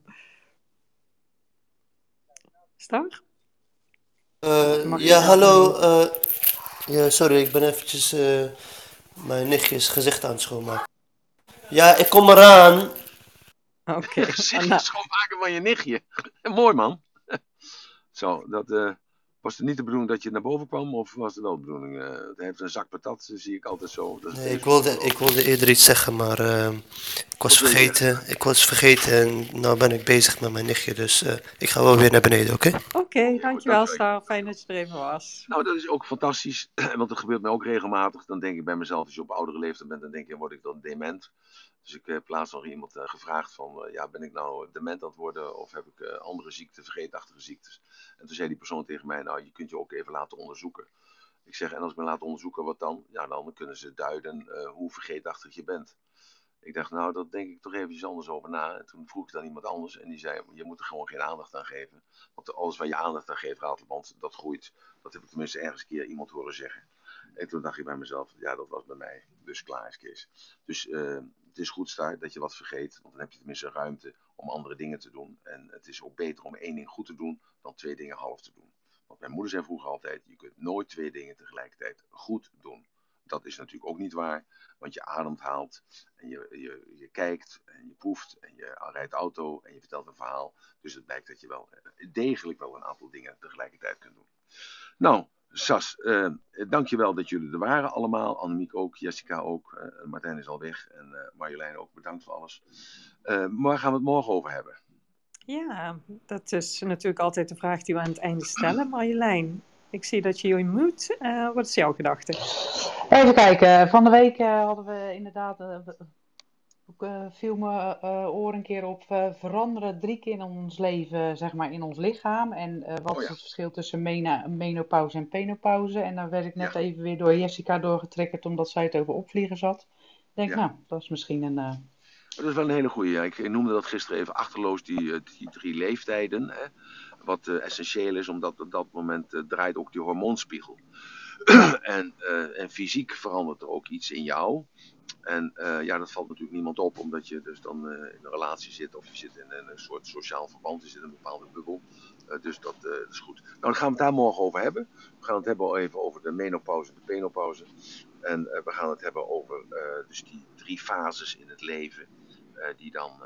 Star? Uh, ja, hallo. Uh, ja, sorry, ik ben eventjes uh, mijn nichtjes gezicht aan het schoonmaken. Ja, ik kom eraan. Oké. Okay. [laughs] Gezicht schoonmaken van je nichtje. [laughs] Mooi man. Zo, dat uh, was het niet de bedoeling dat je naar boven kwam, of was het wel de bedoeling? Uh, het heeft een zak patat, zie ik altijd zo. Dat nee, ik wilde, ik wilde eerder iets zeggen, maar uh, ik was Wat vergeten. Ik was vergeten en nu ben ik bezig met mijn nichtje, dus ik ga wel weer naar beneden, oké? Okay? Oké, okay, dankjewel Star. Fijn dat je er even was. Nou, dat is ook fantastisch, [clears throat] want dat gebeurt mij ook regelmatig. Dan denk ik bij mezelf, als je op oudere leeftijd bent, dan denk je, word ik dan dement? Dus ik heb laatst nog iemand uh, gevraagd van, uh, ja, ben ik nou dement aan het worden of heb ik uh, andere ziekten, vergeetachtige ziektes? En toen zei die persoon tegen mij, nou, je kunt je ook even laten onderzoeken. Ik zeg, en als ik me laat onderzoeken, wat dan? Ja, dan kunnen ze duiden hoe vergeetachtig je bent. Ik dacht, nou, dat denk ik toch eventjes anders over na. En toen vroeg ik dan iemand anders en die zei, je moet er gewoon geen aandacht aan geven. Want alles waar je aandacht aan geeft, ratelband, dat groeit. Dat heb ik tenminste ergens een keer iemand horen zeggen. En toen dacht ik bij mezelf, ja, dat was bij mij. Dus klaar is Kees. Dus het is goed Star, dat je wat vergeet. Want dan heb je tenminste ruimte om andere dingen te doen. En het is ook beter om één ding goed te doen dan twee dingen half te doen. Want mijn moeder zei vroeger altijd, je kunt nooit twee dingen tegelijkertijd goed doen. Dat is natuurlijk ook niet waar, want je ademt haalt en je, je, je kijkt en je proeft en je rijdt auto en je vertelt een verhaal. Dus het blijkt dat je wel degelijk wel een aantal dingen tegelijkertijd kunt doen. Nou, Sas, uh, dankjewel dat jullie er waren allemaal. Annemiek ook, Jessica ook, uh, Martijn is al weg en uh, Marjolein ook, bedankt voor alles. waar gaan we het morgen over hebben? Ja, dat is natuurlijk altijd de vraag die we aan het einde stellen. Marjolein, ik zie dat je je moet. wat is jouw gedachte? Even kijken, van de week hadden we inderdaad uh, viel me uh, oor een keer op uh, veranderen drie keer in ons leven, zeg maar, in ons lichaam. En wat oh, ja. is het verschil tussen mena, menopauze en penopauze? En daar werd ik net ja. even weer door Jessica doorgetrekkerd, omdat zij het over opvliegen zat. Ik denk, ja. nou, dat is misschien een... Dat is wel een hele goede. Ik noemde dat gisteren even achterloos, die, die drie leeftijden. Hè. Wat essentieel is, omdat op dat moment draait ook die hormoonspiegel. [clears throat] en, en fysiek verandert er ook iets in jou. En uh, ja, dat valt natuurlijk niemand op, omdat je dus dan uh, in een relatie zit of je zit in een soort sociaal verband, je zit in een bepaalde bubbel. Dus dat, is goed. Nou, dan gaan we het daar morgen over hebben. We gaan het hebben over de menopauze en de penopauze. En we gaan het hebben over dus die drie fases in het leven, die dan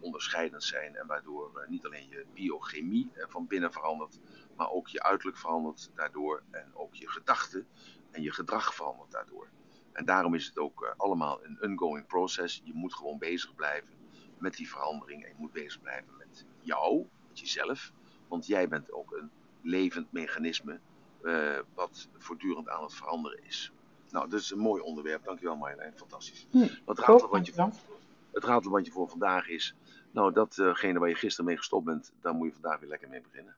onderscheidend zijn en waardoor niet alleen je biochemie van binnen verandert, maar ook je uiterlijk verandert daardoor en ook je gedachten en je gedrag verandert daardoor. En daarom is het ook uh, allemaal een ongoing process. Je moet gewoon bezig blijven met die verandering. En je moet bezig blijven met jou, met jezelf. Want jij bent ook een levend mechanisme uh, wat voortdurend aan het veranderen is. Nou, dat is een mooi onderwerp. Dankjewel Marjolein, fantastisch. Hm, het, ratelbandje voor, het ratelbandje voor vandaag is... Nou, datgene waar je gisteren mee gestopt bent, daar moet je vandaag weer lekker mee beginnen.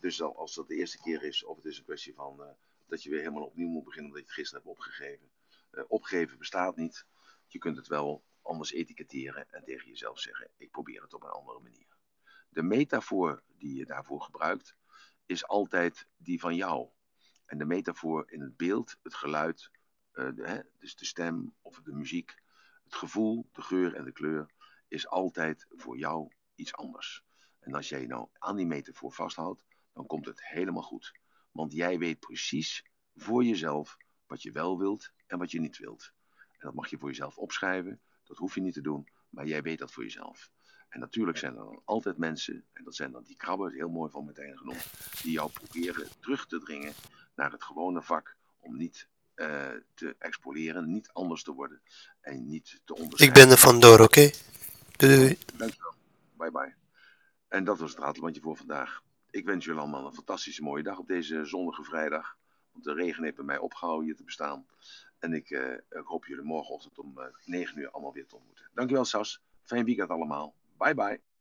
Dus als dat de eerste keer is, of het is een kwestie van... Uh, dat je weer helemaal opnieuw moet beginnen omdat je het gisteren hebt opgegeven. Uh, opgeven bestaat niet. Je kunt het wel anders etiketteren en tegen jezelf zeggen: ik probeer het op een andere manier. De metafoor die je daarvoor gebruikt is altijd die van jou. En de metafoor in het beeld, het geluid, de, hè, dus de stem of de muziek, het gevoel, de geur en de kleur, is altijd voor jou iets anders. En als jij nou aan die metafoor vasthoudt, dan komt het helemaal goed. Want jij weet precies voor jezelf wat je wel wilt en wat je niet wilt. En dat mag je voor jezelf opschrijven. Dat hoef je niet te doen, maar jij weet dat voor jezelf. En natuurlijk zijn er dan altijd mensen, en dat zijn dan die krabben, heel mooi van meteen genoemd, die jou proberen terug te dringen naar het gewone vak om niet uh, te exploreren, niet anders te worden en niet te onderscheiden. Ik ben er vandoor, oké? Okay? Doei. Dankjewel. Bye bye. En dat was het ratelbandje voor vandaag. Ik wens jullie allemaal een fantastische mooie dag op deze zonnige vrijdag. Want de regen heeft bij mij opgehouden hier te bestaan. En ik, ik hoop jullie morgenochtend om uh, 9 uur allemaal weer te ontmoeten. Dankjewel Sas. Fijn weekend allemaal. Bye bye.